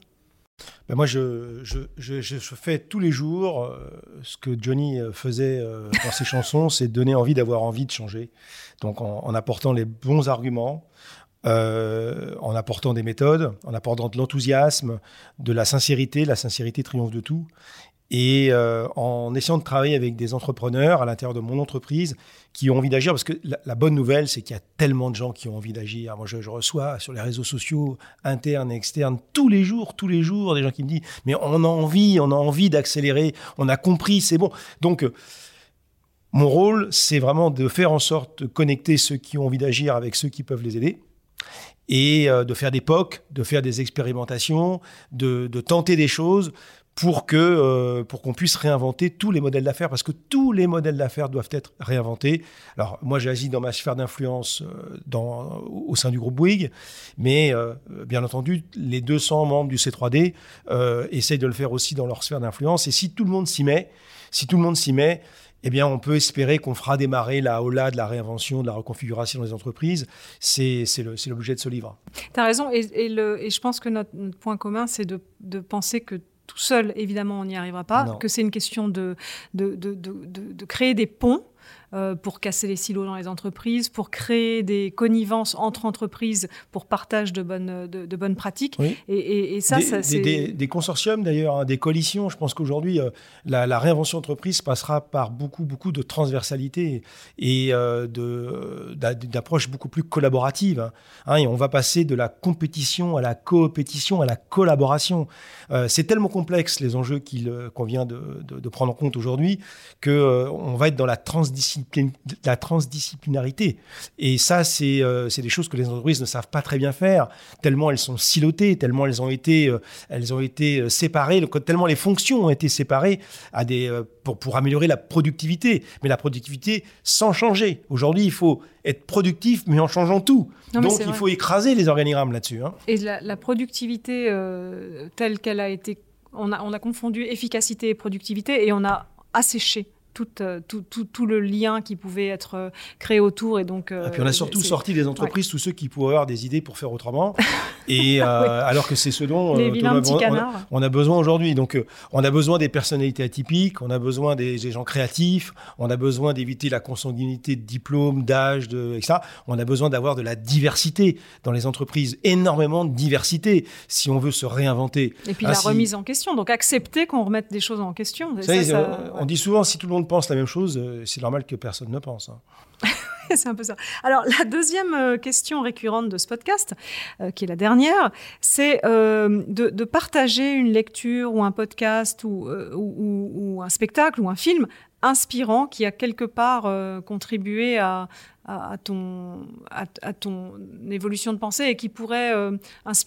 Ben moi, je, je, je, fais tous les jours euh, ce que Johnny faisait dans ses chansons, c'est donner envie d'avoir envie de changer. Donc, en, apportant les bons arguments, euh, en apportant des méthodes, en apportant de l'enthousiasme, de la sincérité. La sincérité triomphe de tout. Et euh, en essayant de travailler avec des entrepreneurs à l'intérieur de mon entreprise qui ont envie d'agir, parce que la, bonne nouvelle, c'est qu'il y a tellement de gens qui ont envie d'agir. Moi, je, reçois sur les réseaux sociaux internes et externes tous les jours, tous les jours, des gens qui me disent, mais on a envie, on a envie d'accélérer, on a compris, c'est bon. Donc, euh, mon rôle, c'est vraiment de faire en sorte de connecter ceux qui ont envie d'agir avec ceux qui peuvent les aider et euh, de faire des POC, de faire des expérimentations, de, tenter des choses pour que euh, pour qu'on puisse réinventer tous les modèles d'affaires parce que tous les modèles d'affaires doivent être réinventés. Alors moi j'agis dans ma sphère d'influence euh, au sein du groupe Bouygues, mais bien entendu les 200 membres du C3D essayent de le faire aussi dans leur sphère d'influence et si tout le monde s'y met, si tout le monde s'y met, eh bien, on peut espérer qu'on fera démarrer la OLA de la réinvention, de la reconfiguration des entreprises. C'est l'objet de ce livre. Tu as raison. Et, et, je pense que notre, point commun, c'est de, penser que tout seul, évidemment, on n'y arrivera pas, que c'est une question de, de, créer des ponts euh, pour casser les silos dans les entreprises, pour créer des connivences entre entreprises pour partage de bonnes, de, bonnes pratiques. Et, ça, des, ça c'est... Des, consortiums d'ailleurs, hein, des coalitions. Je pense qu'aujourd'hui, euh, la, réinvention d'entreprise passera par beaucoup, beaucoup de transversalité et euh, d'approche beaucoup plus collaborative. Hein. Hein, et on va passer de la compétition à la coopétition, à la collaboration. c'est tellement complexe les enjeux qu'on vient de, de, prendre en compte aujourd'hui qu'on va être dans la transdisciplinarité la transdisciplinarité. Et ça, euh, c'est des choses que les entreprises ne savent pas très bien faire, tellement elles sont silotées, tellement elles ont été, euh, elles ont été euh, séparées, tellement les fonctions ont été séparées à des, pour, pour améliorer la productivité. Mais la productivité sans changer. Aujourd'hui, il faut être productif, mais en changeant tout. Donc, il faut écraser les organigrammes là-dessus. Hein. Et la, productivité telle qu'elle a été... On a, on a confondu efficacité et productivité et on a asséché tout, tout, tout, le lien qui pouvait être créé autour. Et donc, et puis on a surtout sorti des entreprises, tous ceux qui pouvaient avoir des idées pour faire autrement. et alors que c'est ce dont on, a, besoin aujourd'hui. Donc on a besoin des personnalités atypiques, on a besoin des, des gens créatifs, on a besoin d'éviter la consanguinité de diplômes, d'âge, de, etc. On a besoin d'avoir de la diversité dans les entreprises, énormément de diversité si on veut se réinventer. Et puis la remise en question, donc accepter qu'on remette des choses en question. on dit souvent si tout le monde pense la même chose, euh, c'est normal que personne ne pense. Hein. c'est un peu ça. Alors, la deuxième euh, question récurrente de ce podcast, euh, qui est la dernière, c'est de, partager une lecture ou un podcast ou, ou, un spectacle ou un film inspirant qui a quelque part contribué à, à, ton, à, ton évolution de pensée et qui pourrait euh,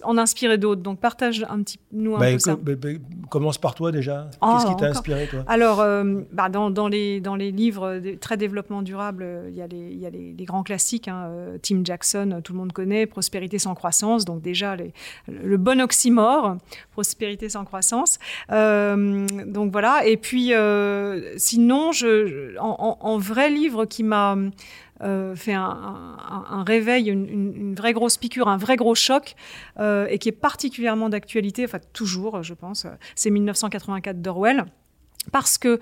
en inspirer d'autres. Donc partage un petit nous un bah, peu ça. Bah, bah, commence par toi déjà. Ah, Qu'est-ce qui t'a inspiré toi? Alors euh, dans, dans, les, dans les livres très développement durable, euh, il y a les, il y a les, grands classiques. Hein, Tim Jackson, tout le monde connaît, Prospérité sans croissance. Donc déjà les, le bon oxymore, prospérité sans croissance. donc voilà. Et puis sinon, je, en, en, vrai livre qui m'a euh, fait un, réveil, une, vraie grosse piqûre, un vrai gros choc, euh, et qui est particulièrement d'actualité, enfin toujours, je pense, c'est 1984 d'Orwell, parce que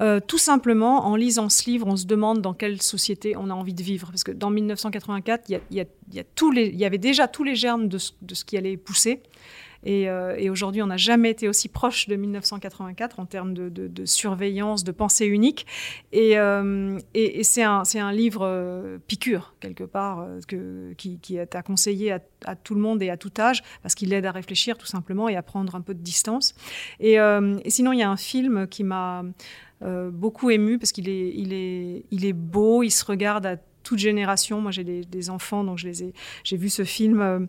euh, tout simplement, en lisant ce livre, on se demande dans quelle société on a envie de vivre. Parce que dans 1984, il y, il y avait déjà tous les germes de ce qui allait pousser. Euh, et, aujourd'hui, on n'a jamais été aussi proche de 1984 en termes de, surveillance, de pensée unique. Et, euh, c'est un, livre euh, piqûre, quelque part, qui, est à conseiller à, tout le monde et à tout âge, parce qu'il aide à réfléchir tout simplement et à prendre un peu de distance. Et, sinon, il y a un film qui m'a beaucoup ému, parce qu'il est, beau, il se regarde à toute génération. Moi, j'ai des, des, enfants, donc je les ai, j'ai vu ce film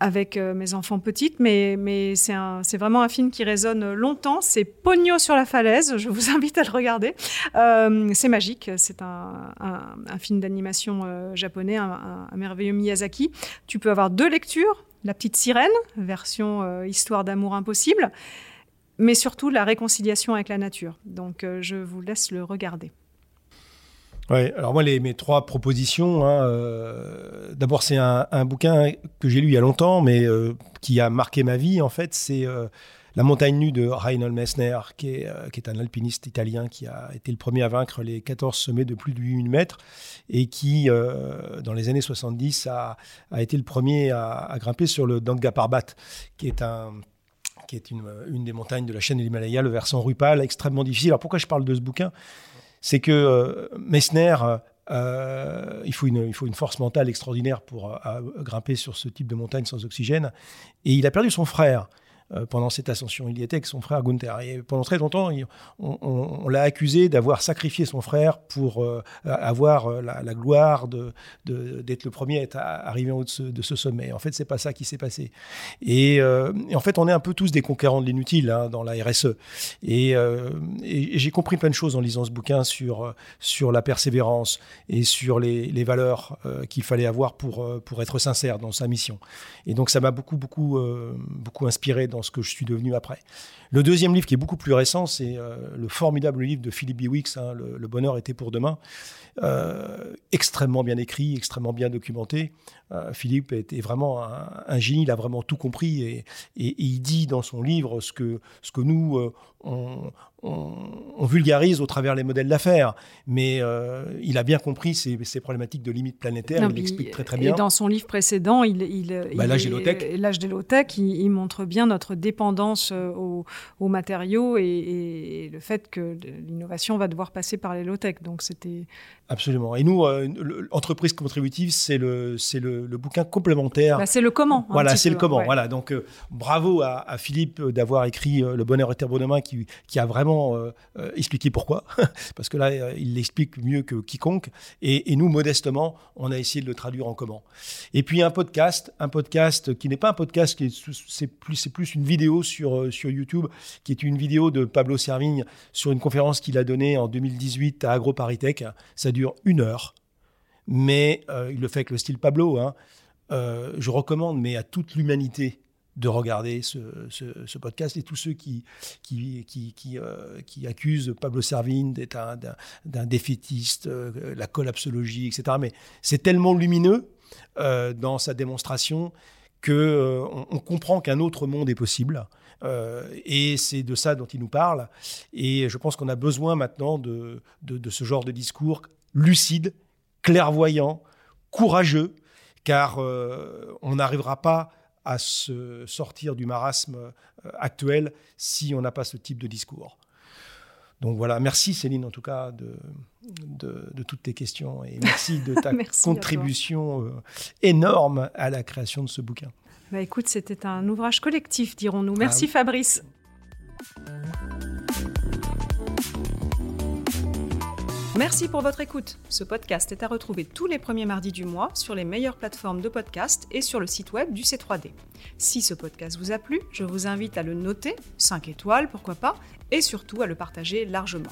avec euh, mes enfants petites, mais, c'est vraiment un film qui résonne longtemps. C'est Pogno sur la falaise, je vous invite à le regarder. Euh, c'est magique, c'est un, un, film d'animation euh, japonais, un, merveilleux Miyazaki. Tu peux avoir deux lectures, La petite sirène, version histoire d'amour impossible, mais surtout la réconciliation avec la nature. Donc je vous laisse le regarder. Ouais, alors moi, les, mes trois propositions, hein, euh, d'abord, c'est un, bouquin que j'ai lu il y a longtemps, mais euh, qui a marqué ma vie, en fait, c'est euh, La montagne nue de Reinhold Messner, qui est, qui est un alpiniste italien qui a été le premier à vaincre les 14 sommets de plus de 8000 mètres et qui, dans les années 70, a, a été le premier à, à grimper sur le Danga Parbat, qui est un qui est une, une des montagnes de la chaîne de l'Himalaya, le versant Rupal, extrêmement difficile. Alors pourquoi je parle de ce bouquin? C'est que euh, Messner, euh, il, faut une, force mentale extraordinaire pour euh, grimper sur ce type de montagne sans oxygène. Et il a perdu son frère. Euh, pendant cette ascension. Il y était avec son frère Gunther. Et pendant très longtemps, on, l'a accusé d'avoir sacrifié son frère pour euh, avoir euh, la, gloire d'être le premier à arriver en haut de ce, sommet. En fait, c'est pas ça qui s'est passé. Et, en fait, on est un peu tous des conquérants de l'inutile hein, dans la RSE. Et, j'ai compris plein de choses en lisant ce bouquin sur, la persévérance et sur les, les valeurs qu'il fallait avoir pour, pour être sincère dans sa mission. Et donc, ça m'a beaucoup, beaucoup, beaucoup inspiré dans ce que je suis devenu après. Le deuxième livre, qui est beaucoup plus récent, c'est euh, le formidable livre de Philippe Biwix, hein, le, bonheur était pour demain. Euh, extrêmement bien écrit, extrêmement bien documenté. Euh, Philippe était vraiment un, génie, il a vraiment tout compris et, il dit dans son livre ce que, ce que nous, on, vulgarise au travers les modèles d'affaires. Mais il a bien compris ces, problématiques de limites planétaires, il l'explique très très bien. Et dans son livre précédent, il, il, bah, l'âge des low-tech, il, il, montre bien notre dépendance aux, aux matériaux et, le fait que l'innovation va devoir passer par les low-tech. Donc c'était Absolument. Et nous, euh, l'entreprise contributive, c'est le, c'est le, bouquin complémentaire. Bah, c'est le comment. Voilà, c'est le comment. Voilà. Donc, euh, bravo à, Philippe d'avoir écrit euh, Le bonheur est demain, qui, qui a vraiment expliqué pourquoi. Parce que là, il l'explique mieux que quiconque. Et, et, nous, modestement, on a essayé de le traduire en comment. Et puis, un podcast, un podcast qui n'est pas un podcast, c'est plus, c'est plus une vidéo sur, sur YouTube, qui est une vidéo de Pablo Servigne sur une conférence qu'il a donnée en 2018 à AgroParisTech. Ça dure une heure, mais euh, il le fait avec le style Pablo. Hein. Euh, je recommande, mais à toute l'humanité, de regarder ce, podcast et tous ceux qui, qui, euh, accusent Pablo Servigne d'être d'un défaitiste, la collapsologie, etc. Mais c'est tellement lumineux dans sa démonstration que on, comprend qu'un autre monde est possible. Et c'est de ça dont il nous parle. Et je pense qu'on a besoin maintenant de, de, de ce genre de discours lucide, clairvoyant, courageux, car on n'arrivera pas à se sortir du marasme euh, actuel si on n'a pas ce type de discours. Donc voilà, merci Céline en tout cas de, de, toutes tes questions et merci de ta contribution euh, énorme à la création de ce bouquin. Bah écoute, c'était un ouvrage collectif, dirons-nous. Merci ah Fabrice. Merci pour votre écoute. Ce podcast est à retrouver tous les premiers mardis du mois sur les meilleures plateformes de podcast et sur le site web du C3D. Si ce podcast vous a plu, je vous invite à le noter, 5 étoiles pourquoi pas, et surtout à le partager largement.